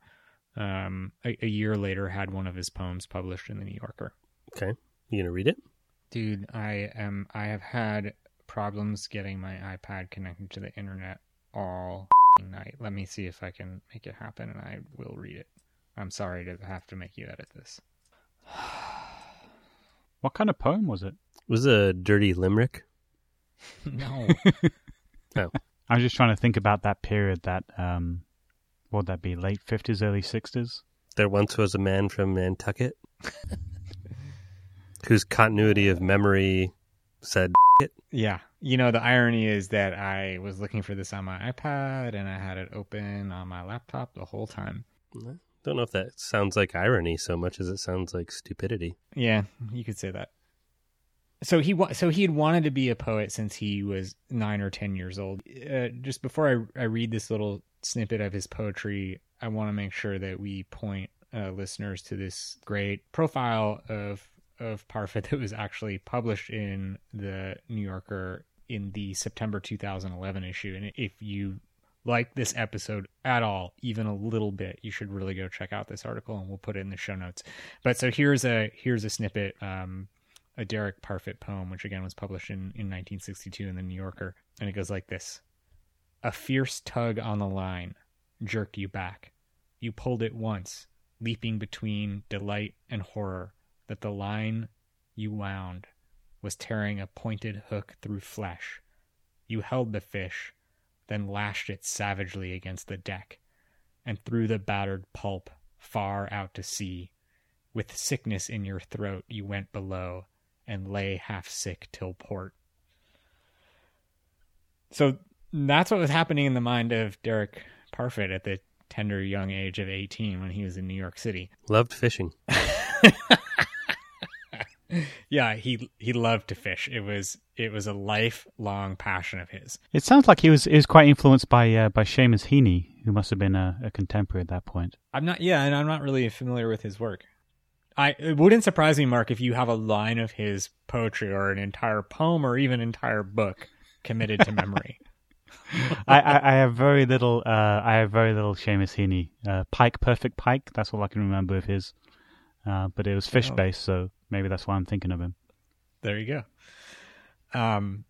um, a, a, year later had one of his poems published in the New Yorker. Okay, you gonna read it, dude? I am. I have had problems getting my iPad connected to the internet all night. Let me see if I can make it happen, and I will read it. I'm sorry to have to make you edit this. what kind of poem was it? Was it was a dirty limerick? no. oh. I was just trying to think about that period that um, would that be, late 50s, early 60s? There once was a man from Nantucket whose continuity of memory said it. Yeah. You know, the irony is that I was looking for this on my iPad and I had it open on my laptop the whole time. I don't know if that sounds like irony so much as it sounds like stupidity. Yeah, you could say that. So he so he had wanted to be a poet since he was nine or ten years old. Uh, just before I I read this little snippet of his poetry, I want to make sure that we point uh, listeners to this great profile of of Parfit that was actually published in the New Yorker in the September 2011 issue. And if you like this episode at all, even a little bit, you should really go check out this article, and we'll put it in the show notes. But so here's a here's a snippet, um, a Derek Parfit poem, which again was published in in 1962 in the New Yorker, and it goes like this. A fierce tug on the line jerked you back. You pulled it once, leaping between delight and horror that the line you wound was tearing a pointed hook through flesh. You held the fish, then lashed it savagely against the deck, and threw the battered pulp far out to sea. With sickness in your throat, you went below and lay half sick till port. So that's what was happening in the mind of Derek Parfit at the tender young age of 18 when he was in New York City. Loved fishing. yeah, he he loved to fish. It was it was a lifelong passion of his. It sounds like he was he was quite influenced by uh, by Seamus Heaney, who must have been a, a contemporary at that point. I'm not yeah, and I'm not really familiar with his work. I it wouldn't surprise me, Mark, if you have a line of his poetry or an entire poem or even entire book committed to memory. I, I, I, have very little. Uh, I have very little Seamus Heaney. Uh, Pike, perfect Pike. That's all I can remember of his. Uh, but it was fish based, so maybe that's why I'm thinking of him. There you go. Um,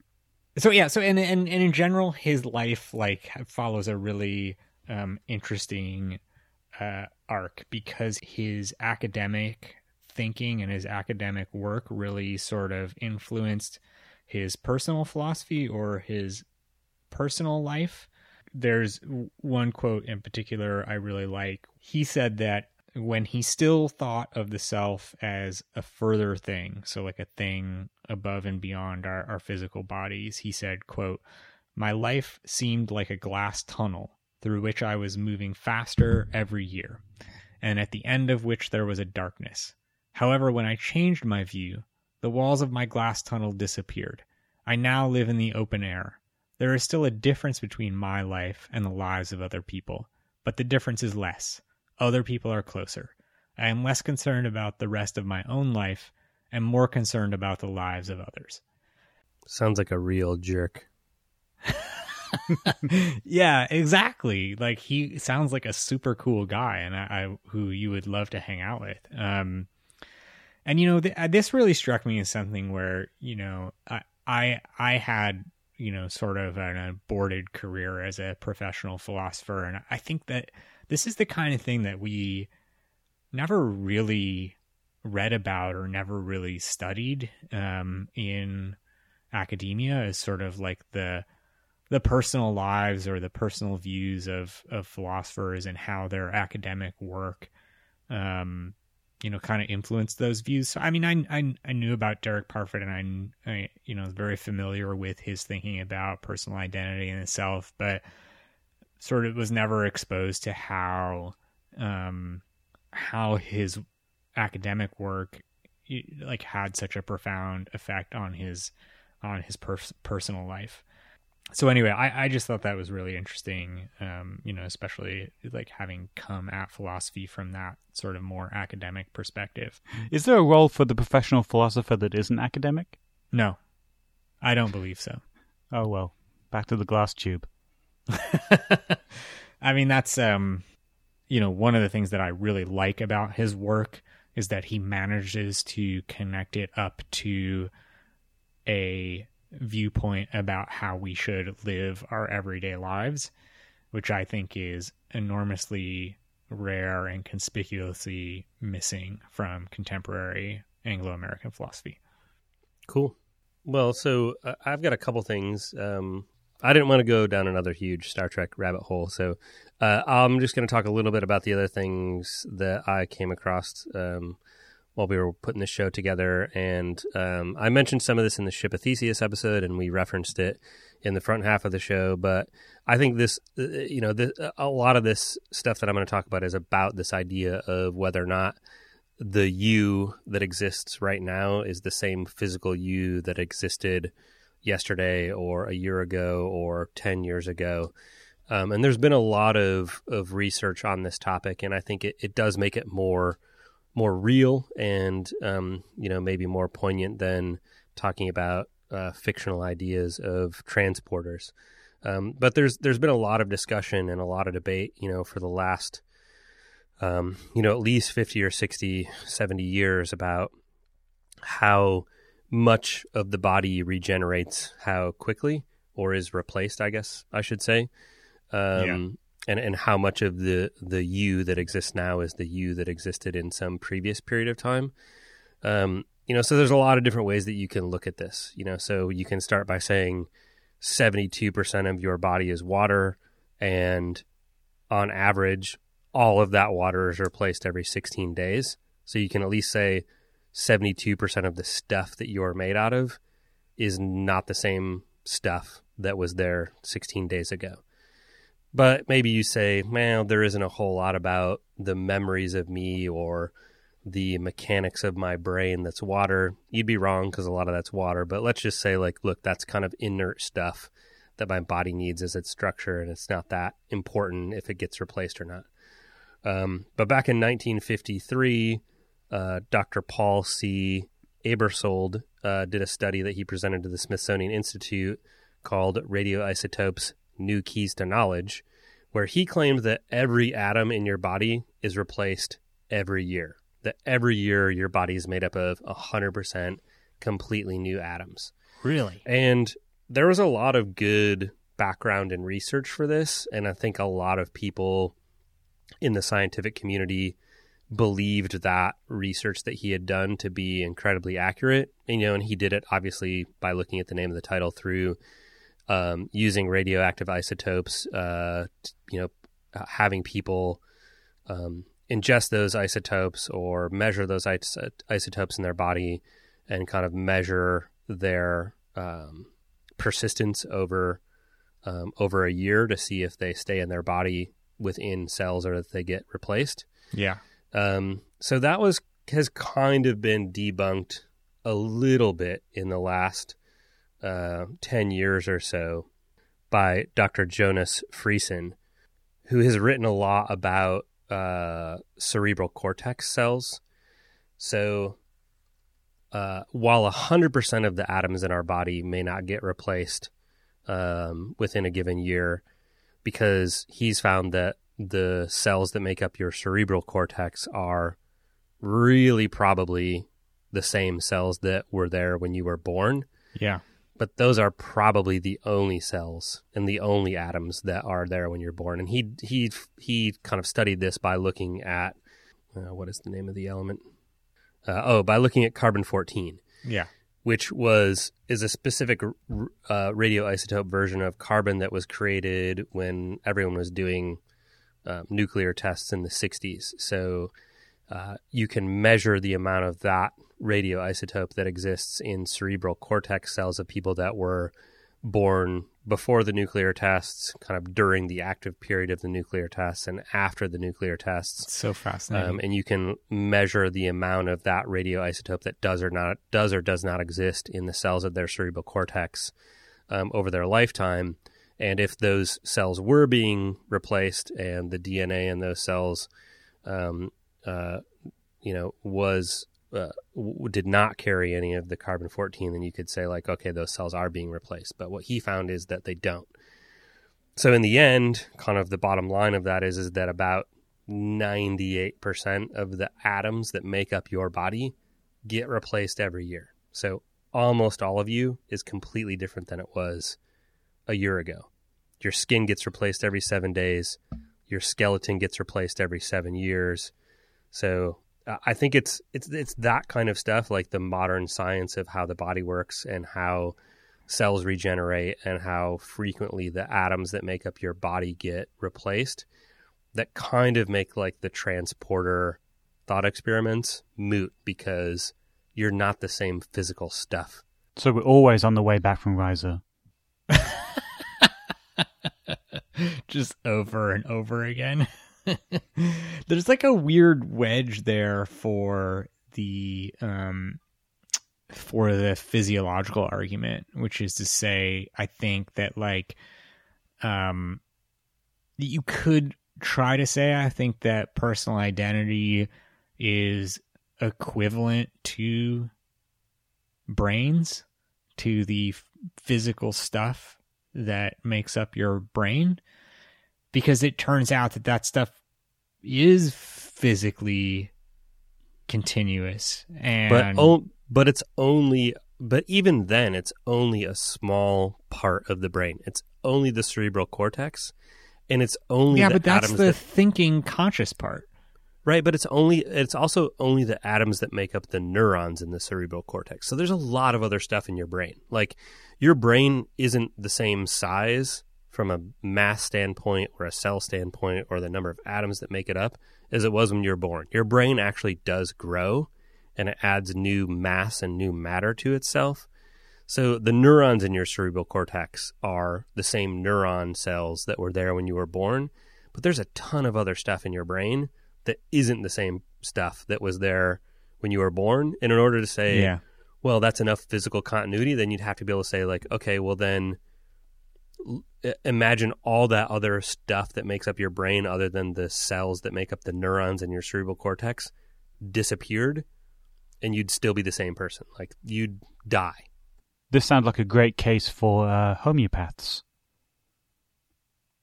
so yeah, so and and, and in general, his life like follows a really um, interesting uh, arc because his academic thinking and his academic work really sort of influenced his personal philosophy or his personal life. There's one quote in particular I really like. He said that when he still thought of the self as a further thing, so like a thing above and beyond our, our physical bodies, he said, quote, My life seemed like a glass tunnel through which I was moving faster every year, and at the end of which there was a darkness. However, when I changed my view, the walls of my glass tunnel disappeared. I now live in the open air, there is still a difference between my life and the lives of other people, but the difference is less. Other people are closer. I am less concerned about the rest of my own life and more concerned about the lives of others. Sounds like a real jerk. yeah, exactly. Like he sounds like a super cool guy, and I, I who you would love to hang out with. Um, and you know, th- uh, this really struck me as something where you know, I I I had you know sort of an aborted career as a professional philosopher, and I think that this is the kind of thing that we never really read about or never really studied um, in academia as sort of like the the personal lives or the personal views of of philosophers and how their academic work um you know kind of influenced those views. So i mean i i, I knew about derek parfit and I, I you know very familiar with his thinking about personal identity and self but sort of was never exposed to how um how his academic work like had such a profound effect on his on his pers- personal life so anyway, I, I just thought that was really interesting. Um, you know, especially like having come at philosophy from that sort of more academic perspective. Is there a role for the professional philosopher that isn't academic? No, I don't believe so. Oh well, back to the glass tube. I mean, that's um, you know, one of the things that I really like about his work is that he manages to connect it up to a viewpoint about how we should live our everyday lives, which I think is enormously rare and conspicuously missing from contemporary Anglo American philosophy. Cool. Well, so uh, I've got a couple things. Um, I didn't want to go down another huge Star Trek rabbit hole, so uh, I'm just going to talk a little bit about the other things that I came across um, while we were putting this show together. And um, I mentioned some of this in the Ship of Theseus episode, and we referenced it in the front half of the show. But I think this, uh, you know, this, a lot of this stuff that I'm going to talk about is about this idea of whether or not the you that exists right now is the same physical you that existed yesterday or a year ago or 10 years ago. Um, and there's been a lot of, of research on this topic, and I think it, it does make it more more real and um, you know maybe more poignant than talking about uh, fictional ideas of transporters. Um, but there's there's been a lot of discussion and a lot of debate, you know, for the last um, you know at least 50 or 60, 70 years about how much of the body regenerates, how quickly or is replaced, I guess I should say. Um, and and how much of the the you that exists now is the you that existed in some previous period of time. Um, you know, so there's a lot of different ways that you can look at this. You know, so you can start by saying 72% of your body is water, and on average, all of that water is replaced every 16 days. So you can at least say 72% of the stuff that you're made out of is not the same stuff that was there 16 days ago. But maybe you say, well, there isn't a whole lot about the memories of me or the mechanics of my brain that's water. You'd be wrong because a lot of that's water. But let's just say, like, look, that's kind of inert stuff that my body needs as its structure, and it's not that important if it gets replaced or not. Um, but back in 1953, uh, Dr. Paul C. Aebersold uh, did a study that he presented to the Smithsonian Institute called Radioisotopes New Keys to Knowledge, where he claimed that every atom in your body is replaced every year. That every year your body is made up of 100% completely new atoms. Really? And there was a lot of good background and research for this. And I think a lot of people in the scientific community believed that research that he had done to be incredibly accurate. And, you know, and he did it obviously by looking at the name of the title through um, using radioactive isotopes, uh, you know, having people um, ingest those isotopes or measure those is- isotopes in their body and kind of measure their um, persistence over um, over a year to see if they stay in their body within cells or if they get replaced. Yeah. Um, so that was has kind of been debunked a little bit in the last uh, 10 years or so by Dr. Jonas Frisén, who has written a lot about uh, cerebral cortex cells. So, uh, while 100% of the atoms in our body may not get replaced um, within a given year because he's found that the cells that make up your cerebral cortex are really probably the same cells that were there when you were born Yeah. But those are probably the only cells and the only atoms that are there when you're born. And he he he kind of studied this by looking at uh, what is the name of the element? Uh, oh, by looking at carbon fourteen, Yeah. which was is a specific uh, radioisotope version of carbon that was created when everyone was doing uh, nuclear tests in the '60s. So uh, you can measure the amount of that radioisotope that exists in cerebral cortex cells of people that were born before the nuclear tests, kind of during the active period of the nuclear tests, and after the nuclear tests. It's so fascinating. Um, and you can measure the amount of that radioisotope that does or not does or does not exist in the cells of their cerebral cortex um, over their lifetime. And if those cells were being replaced, and the DNA in those cells, um, uh, you know, was uh, w- did not carry any of the carbon fourteen, then you could say like, okay, those cells are being replaced. But what he found is that they don't. So in the end, kind of the bottom line of that is is that about 98% of the atoms that make up your body get replaced every year. So almost all of you is completely different than it was a year ago. Your skin gets replaced every 7 days. Your skeleton gets replaced every 7 years. So uh, I think it's it's it's that kind of stuff like the modern science of how the body works and how cells regenerate and how frequently the atoms that make up your body get replaced that kind of make like the transporter thought experiments moot because you're not the same physical stuff. So we're always on the way back from Risa. just over and over again. There's like a weird wedge there for the um for the physiological argument, which is to say I think that like um you could try to say I think that personal identity is equivalent to brains to the physical stuff that makes up your brain because it turns out that that stuff is physically continuous and But oh, but it's only but even then it's only a small part of the brain. It's only the cerebral cortex and it's only yeah but that's the that thinking conscious part Right, but it's only it's also only the atoms that make up the neurons in the cerebral cortex. So there's a lot of other stuff in your brain. Like your brain isn't the same size from a mass standpoint or a cell standpoint or the number of atoms that make it up as it was when you were born. Your brain actually does grow and it adds new mass and new matter to itself. So the neurons in your cerebral cortex are the same neuron cells that were there when you were born, but there's a ton of other stuff in your brain that isn't the same stuff that was there when you were born. And in order to say, yeah well, that's enough physical continuity, then you'd have to be able to say, like, okay, well, then imagine all that other stuff that makes up your brain, other than the cells that make up the neurons in your cerebral cortex, disappeared, and you'd still be the same person. Like, you'd die. This sounds like a great case for uh, homeopaths.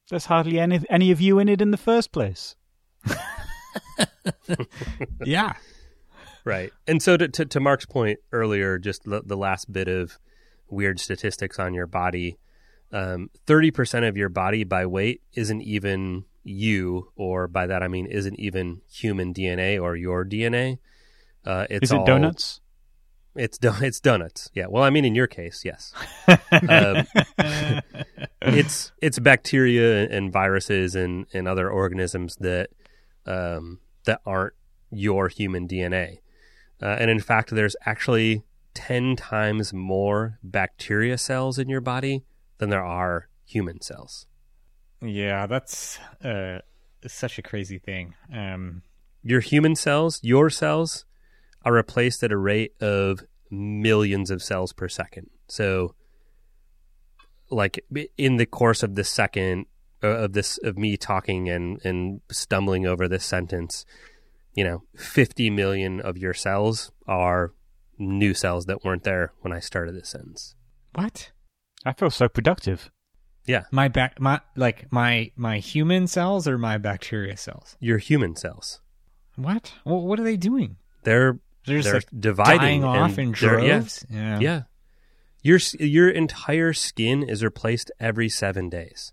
There's hardly any any of you in it in the first place. yeah Right. And so to, to, to Mark's point earlier, just the, the last bit of weird statistics on your body, um, 30% of your body by weight isn't even you, or by that I mean isn't even human DNA or your DNA. Uh, it's Is it all- donuts? It's do- it's donuts. Yeah. Well, I mean, in your case, yes. um, it's it's bacteria and viruses and, and other organisms that um, that aren't your human DNA. Uh, and in fact, there's actually ten times more bacteria cells in your body than there are human cells. yeah that's uh such a crazy thing um Your human cells, your cells, are replaced at a rate of millions of cells per second. So, like in the course of this second uh, of this of me talking and and stumbling over this sentence, you know, fifty million of your cells are new cells that weren't there when I started this sentence. what I feel so productive. Yeah, My back, my like my my human cells or my bacteria cells. your human cells. What? What, what are they doing? They're They're just they're like dividing dying off and in they're- yeah, droves. Yeah. Yeah. Your your entire skin is replaced every 7 days.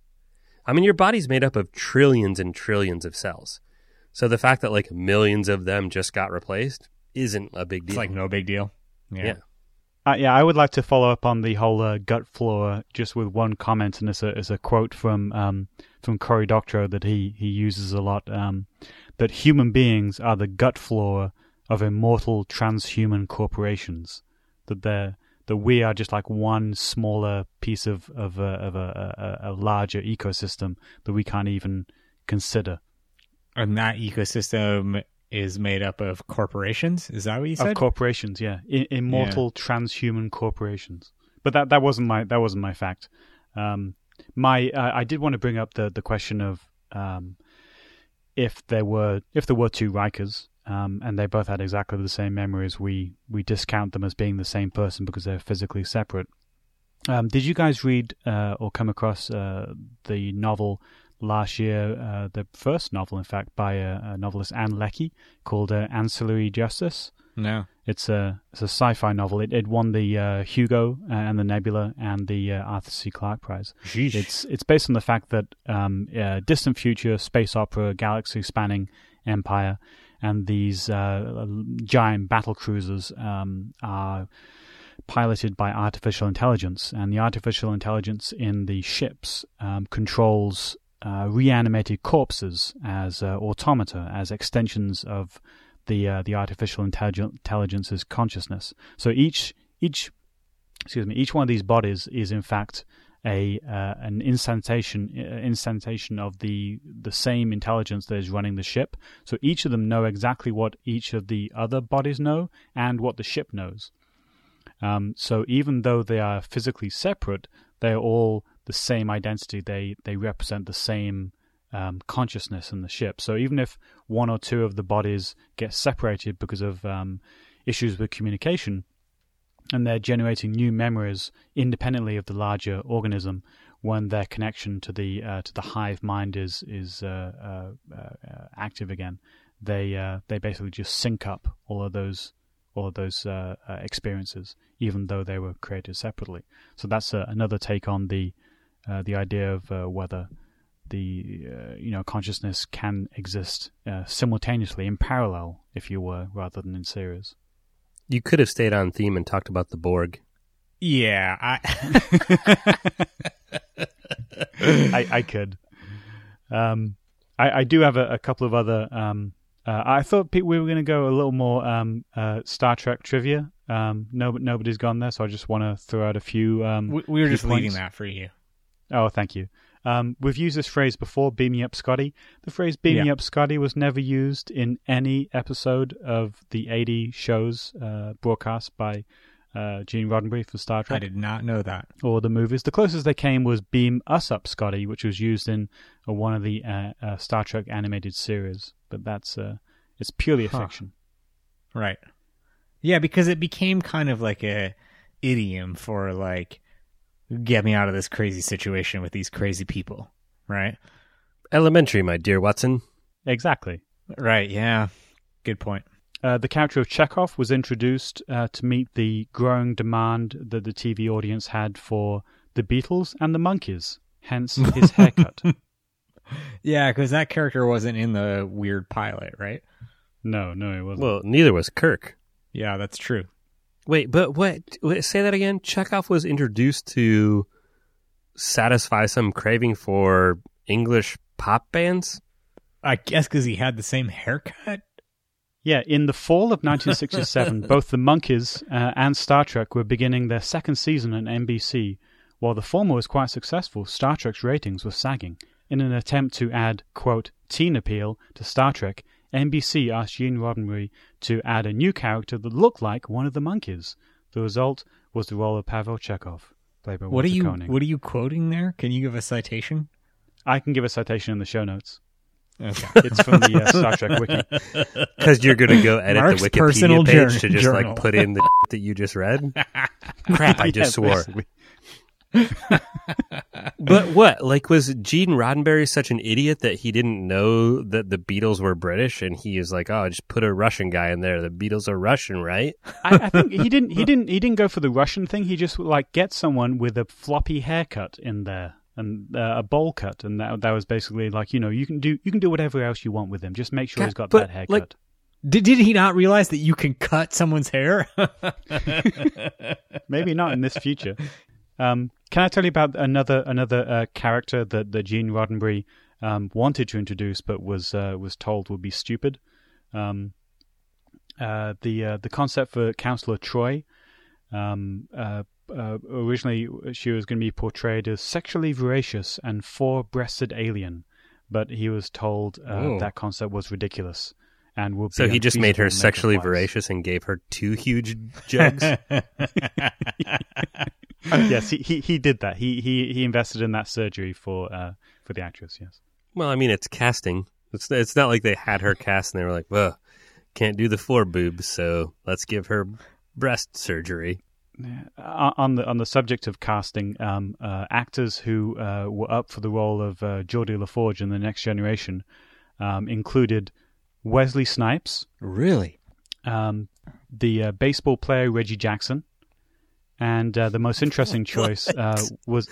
I mean your body's made up of trillions and trillions of cells. So the fact that like millions of them just got replaced isn't a big It's deal. like no big deal. Yeah. Yeah. Uh, yeah, I would like to follow up on the whole uh, gut flora just with one comment, and it's a, it's a quote from um, from Cory Doctorow that he, he uses a lot. Um, that human beings are the gut flora of immortal transhuman corporations. That they're that we are just like one smaller piece of of a, of a, a, a larger ecosystem that we can't even consider. And that ecosystem is made up of corporations. Is that what you said? of corporations yeah. I- immortal transhuman corporations. But that that wasn't my that wasn't my fact. Um my uh, i did want to bring up the the question of um if there were if there were two Rikers um and they both had exactly the same memories we we discount them as being the same person because they're physically separate. Um did you guys read uh or come across uh the novel last year uh the first novel in fact by a, a novelist Ann Leckie called uh, Ancillary Justice no. it's a it's a sci-fi novel. It it won the uh, Hugo and the Nebula and the uh, Arthur C. Clarke Prize. Sheesh. It's it's based on the fact that um, uh, distant future space opera, galaxy spanning empire, and these uh, giant battle cruisers um, are piloted by artificial intelligence, and the artificial intelligence in the ships um, controls uh, reanimated corpses as uh, automata, as extensions of the uh, the artificial intelligence's consciousness. So each each excuse me each one of these bodies is in fact a uh, an instantation uh, instantation of the the same intelligence that is running the ship. So each of them know exactly what each of the other bodies know and what the ship knows. Um, so even though they are physically separate, they are all the same identity. They they represent the same um, consciousness in the ship. So even if one or two of the bodies get separated because of um, issues with communication, and they're generating new memories independently of the larger organism, when their connection to the uh, to the hive mind is is uh, uh, uh, active again, they uh, they basically just sync up all of those all of those uh, experiences, even though they were created separately. So that's another take on the uh, the idea of uh, whether the uh, you know consciousness can exist uh, simultaneously in parallel, if you were, rather than in series. You could have stayed on theme and talked about the Borg. yeah. I, I, I could. Um, I, I do have a, a couple of other. Um, uh, I thought we were going to go a little more um, uh, Star Trek trivia. Um, no, nobody's gone there, so I just want to throw out a few. Um, we, we were few just leaving that for you. Oh, thank you. Um, we've used this phrase before, beam me up, Scotty. The phrase beam me up, Scotty was never used in any episode of the 80 shows uh, broadcast by uh, Gene Roddenberry for Star Trek. I did not know that. or the movies. The closest they came was beam us up, Scotty, which was used in uh, one of the uh, uh, Star Trek animated series. But that's uh, it's purely a Huh. fiction. Right. Yeah, because it became kind of like a idiom for like get me out of this crazy situation with these crazy people. Right? Elementary, my dear Watson. Exactly. Right, yeah. Good point. Uh, the character of Chekov was introduced uh, to meet the growing demand that the TV audience had for the Beatles and the Monkees, hence his haircut. Yeah, because that character wasn't in the weird pilot, right? no, no, it wasn't. Well, neither was Kirk. Yeah, that's true. Wait, but what? wait, Say that again. Chekov was introduced to satisfy some craving for English pop bands. I guess because he had the same haircut. Yeah, in the fall of 1967, both the Monkees uh, and Star Trek were beginning their second season on NBC. While the former was quite successful, Star Trek's ratings were sagging. In an attempt to add, quote, teen appeal to Star Trek, NBC asked Gene Roddenberry to add a new character that looked like one of the Monkees. The result was the role of Pavel Chekov, played by What are you Koenig. What are you quoting there? Can you give a citation? I can give a citation in the show notes. Okay. It's from the uh, Star Trek wiki. Because you're going to go edit Mark's the Wikipedia personal page jour- to just journal. like put in the that you just read. Crap! I just Yeah, swore. basically. But what? Like, was Gene Roddenberry such an idiot that he didn't know that the Beatles were British, and he is like, "Oh, just put a Russian guy in there. The Beatles are Russian, right?" I, I think he didn't. He didn't. He didn't go for the Russian thing. He just like get someone with a floppy haircut in there and uh, a bowl cut, and that that was basically like you know you can do you can do whatever else you want with him. Just make sure God, he's got but, that haircut. like, Did, did he not realize that you can cut someone's hair? Maybe not in this future. Um, can I tell you about another another uh, character that, that Gene Roddenberry um, wanted to introduce, but was uh, was told would be stupid? Um, uh, the uh, the concept for Counselor Troi. Um, uh, uh, originally, she was going to be portrayed as sexually voracious and four-breasted alien, but he was told that concept was ridiculous and would So he just made her sexually voracious and gave her two huge jugs. yes, he, he he did that. He he he invested in that surgery for uh for the actress. Yes. well, I mean, it's casting. It's it's not like they had her cast and they were like, "Well, can't do the four boobs, so let's give her breast surgery." Uh, on the on the subject of casting, um, uh, actors who uh, were up for the role of uh, Geordi La Forge in the Next Generation um, included Wesley Snipes, really? um, the uh, baseball player Reggie Jackson, and uh, the most interesting choice uh, was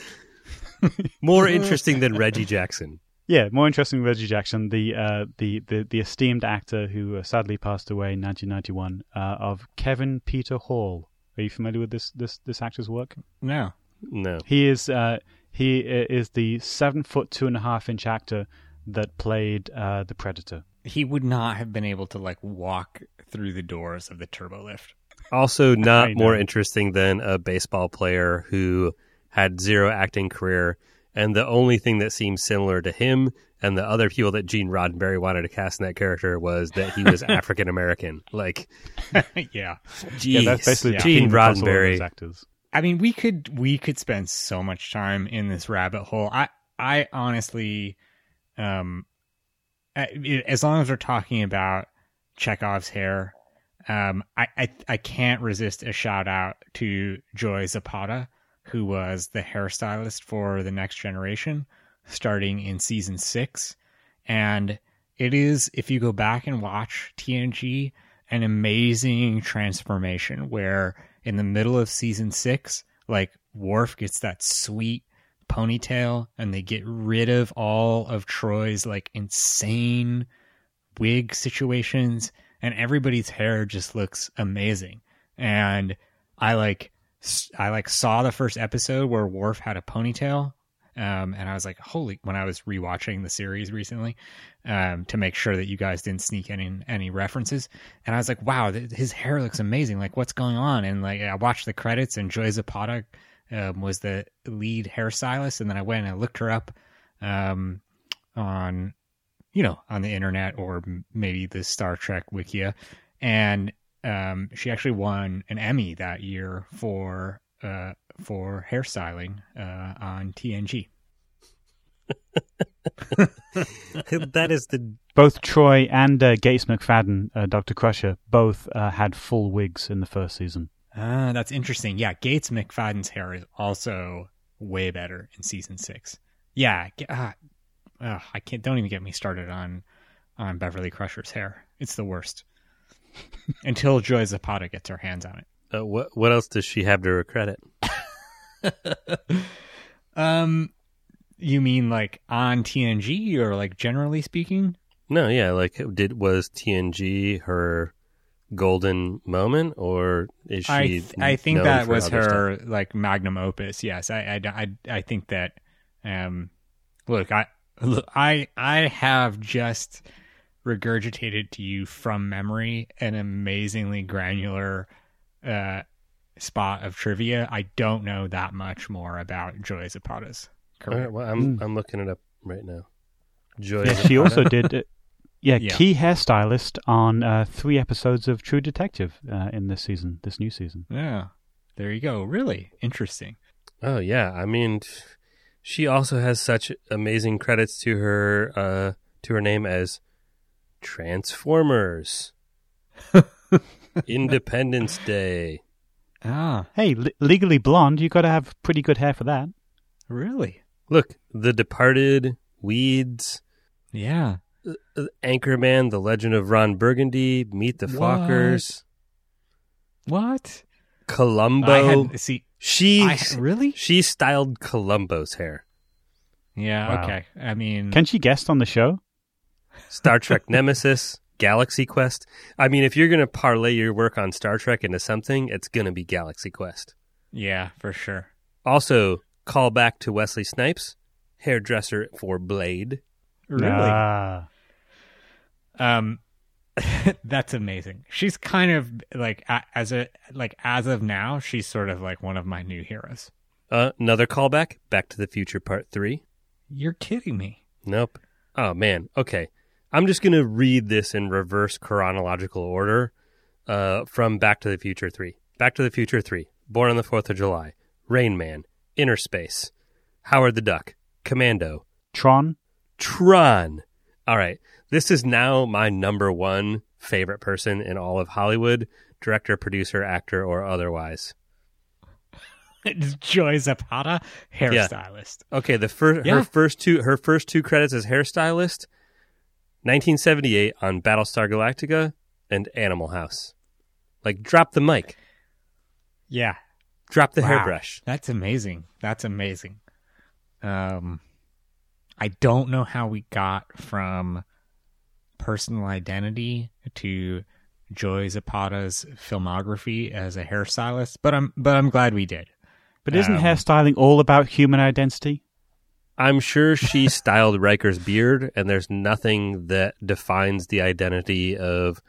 More interesting than Reggie Jackson. Yeah, more interesting than Reggie Jackson, the uh, the, the the esteemed actor who uh, sadly passed away in 1991, uh, of Kevin Peter Hall. Are you familiar with this this this actor's work? No. No. He is uh, he is the seven foot two and a half inch actor that played uh, the Predator. He would not have been able to like walk through the doors of the turbo lift. Also, not more interesting than a baseball player who had zero acting career, and the only thing that seemed similar to him and the other people that Gene Roddenberry wanted to cast in that character was that he was African American. Like, yeah. geez, yeah, that's basically the Gene theme across all of Roddenberry. actors. I mean, we could we could spend so much time in this rabbit hole. I I honestly, um, as long as we're talking about Chekov's hair, um, I I I can't resist a shout out to Joy Zapata, who was the hairstylist for the Next Generation, starting in season six, and it is if you go back and watch TNG, an amazing transformation where in the middle of season six, like Worf gets that sweet ponytail and they get rid of all of Troi's like insane wig situations and everybody's hair just looks amazing. And I like I like saw the first episode where Worf had a ponytail um, and I was like, holy, when I was rewatching the series recently, um, to make sure that you guys didn't sneak any, any references. And I was like, wow, th- his hair looks amazing. Like what's going on? And like, I watched the credits and Joy Zapata, um, was the lead hairstylist. And then I went and I looked her up, um, on, you know, on the internet or maybe the Star Trek Wikia. And, um, she actually won an Emmy that year for, uh, for hairstyling uh, on TNG. that is the Both Troi and uh, Gates McFadden, uh, Doctor Crusher, both uh, had full wigs in the first season. Ah, that's interesting. Yeah, Gates McFadden's hair is also way better in season six. Yeah, g- ah, ugh, I can't. Don't even get me started on on Beverly Crusher's hair. It's the worst. Until Joy Zapata gets her hands on it. uh, what what else does she have to her credit? Um, you mean like on TNG or like generally speaking? No, yeah, like did was TNG her golden moment, or is she? I th- I think that was her stuff? like magnum opus. Yes, I, I, I, I think that. Um, look, I look, I I have just regurgitated to you from memory an amazingly granular uh, spot of trivia. I don't know that much more about Joy Zapata's All career. right, well, I'm Mm. I'm looking it up right now. Joy. Yeah, she also did. Uh, yeah, Yeah. key hairstylist on uh, three episodes of True Detective uh, in this season, this new season. Yeah, there you go. Really interesting. Oh yeah, I mean, she also has such amazing credits to her uh, to her name as Transformers, Independence Day. Ah, Hey, le- legally blonde, you got to have pretty good hair for that. really? Look, The Departed, Weeds, Yeah. uh, Anchorman, The Legend of Ron Burgundy, Meet the What? Fockers, What? Columbo. I had see. She I, really? she styled Columbo's hair. Yeah. Wow. Okay. I mean, Can she guest on the show? Star Trek Nemesis, Galaxy Quest. I mean, if you're going to parlay your work on Star Trek into something, it's going to be Galaxy Quest. yeah, for sure. Also, call back to Wesley Snipes, hairdresser for Blade. Really? Ah. Um, that's amazing. She's kind of like as a like as of now, she's sort of like one of my new heroes. Uh, another callback, Back to the Future Part 3. You're kidding me. Nope. Oh, man. Okay. I'm just going to read this in reverse chronological order uh, from Back to the Future 3. Back to the Future 3. Born on the 4th of July. Rain Man. Inner Space. Howard the Duck. Commando. Tron. Tron. All right. This is now my number one favorite person in all of Hollywood director, producer, actor, or otherwise. Joy Zapata, hairstylist. Okay, the first Yeah. her first two her first two credits as hairstylist, 1978 on Battlestar Galactica and Animal House. Like drop the mic, Yeah. drop the Wow. hairbrush. That's amazing. That's amazing. Um, I don't know how we got from personal identity to Joy Zapata's filmography as a hairstylist, but I'm but I'm glad we did. But isn't Um, hairstyling all about human identity? I'm sure she styled Riker's beard, and there's nothing that defines the identity of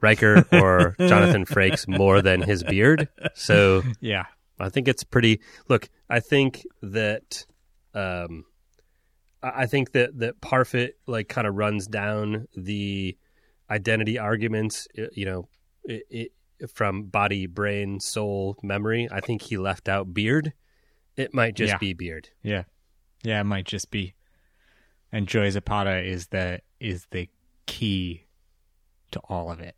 Riker or Jonathan Frakes more than his beard. So Yeah. I think it's pretty. Look, I think that, um, I I think that that Parfit like kind of runs down the identity arguments. uh, You know, it, it, from body, brain, soul, memory. I think he left out beard. It might just Yeah. be beard. Yeah. Yeah, it might just be. And Joy Zapata is the is the key to all of it.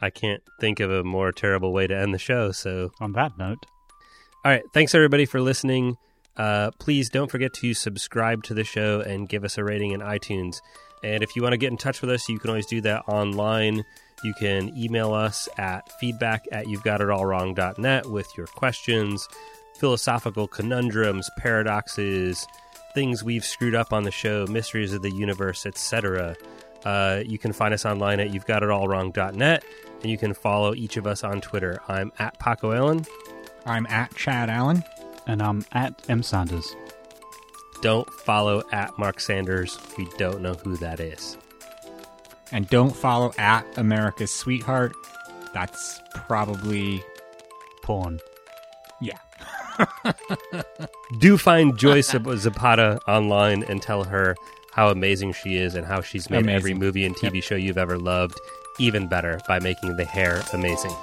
I can't think of a more terrible way to end the show. So On that note, All right. Thanks, everybody, for listening. Uh, please don't forget to subscribe to the show and give us a rating in iTunes. And if you want to get in touch with us, you can always do that online. You can email us at feedback at you've got it all wrong.net with your questions, philosophical conundrums, paradoxes, things we've screwed up on the show, mysteries of the universe, etc. Uh, you can find us online at you've got it all wrong.net. And you can follow each of us on Twitter. I'm at Paco Allen. I'm at Chad Allen. And I'm at M Sanders. don't follow at Mark Sanders. We don't know who that is. And don't follow at America's Sweetheart. That's probably Porn. yeah. Do find Joyce Zapata online and tell her how amazing she is and how she's made Amazing. every movie and TV show you've ever loved even better by making the hair amazing.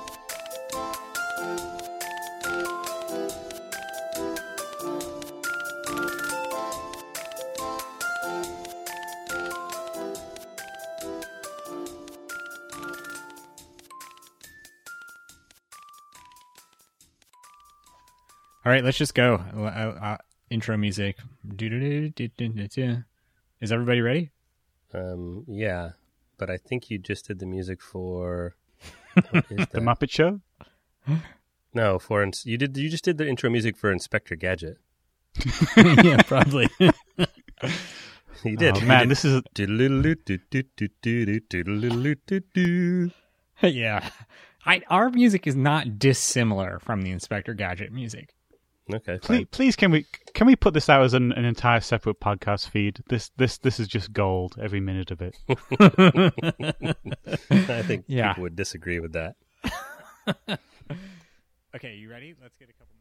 All right, let's just go. Uh, uh, uh intro music. Is everybody ready? Um, yeah, but I think you just did the music for the Muppet Show. No, for ins- you did. You just did the intro music for Inspector Gadget. yeah, probably. you did. Oh, man, this is yeah. I, our music is not dissimilar from the Inspector Gadget music. Okay, Please, fine. please, can we can we put this out as an, an entire separate podcast feed? This this this is just gold every minute of it. I think Yeah. people would disagree with that. Okay, you ready? Let's get a couple.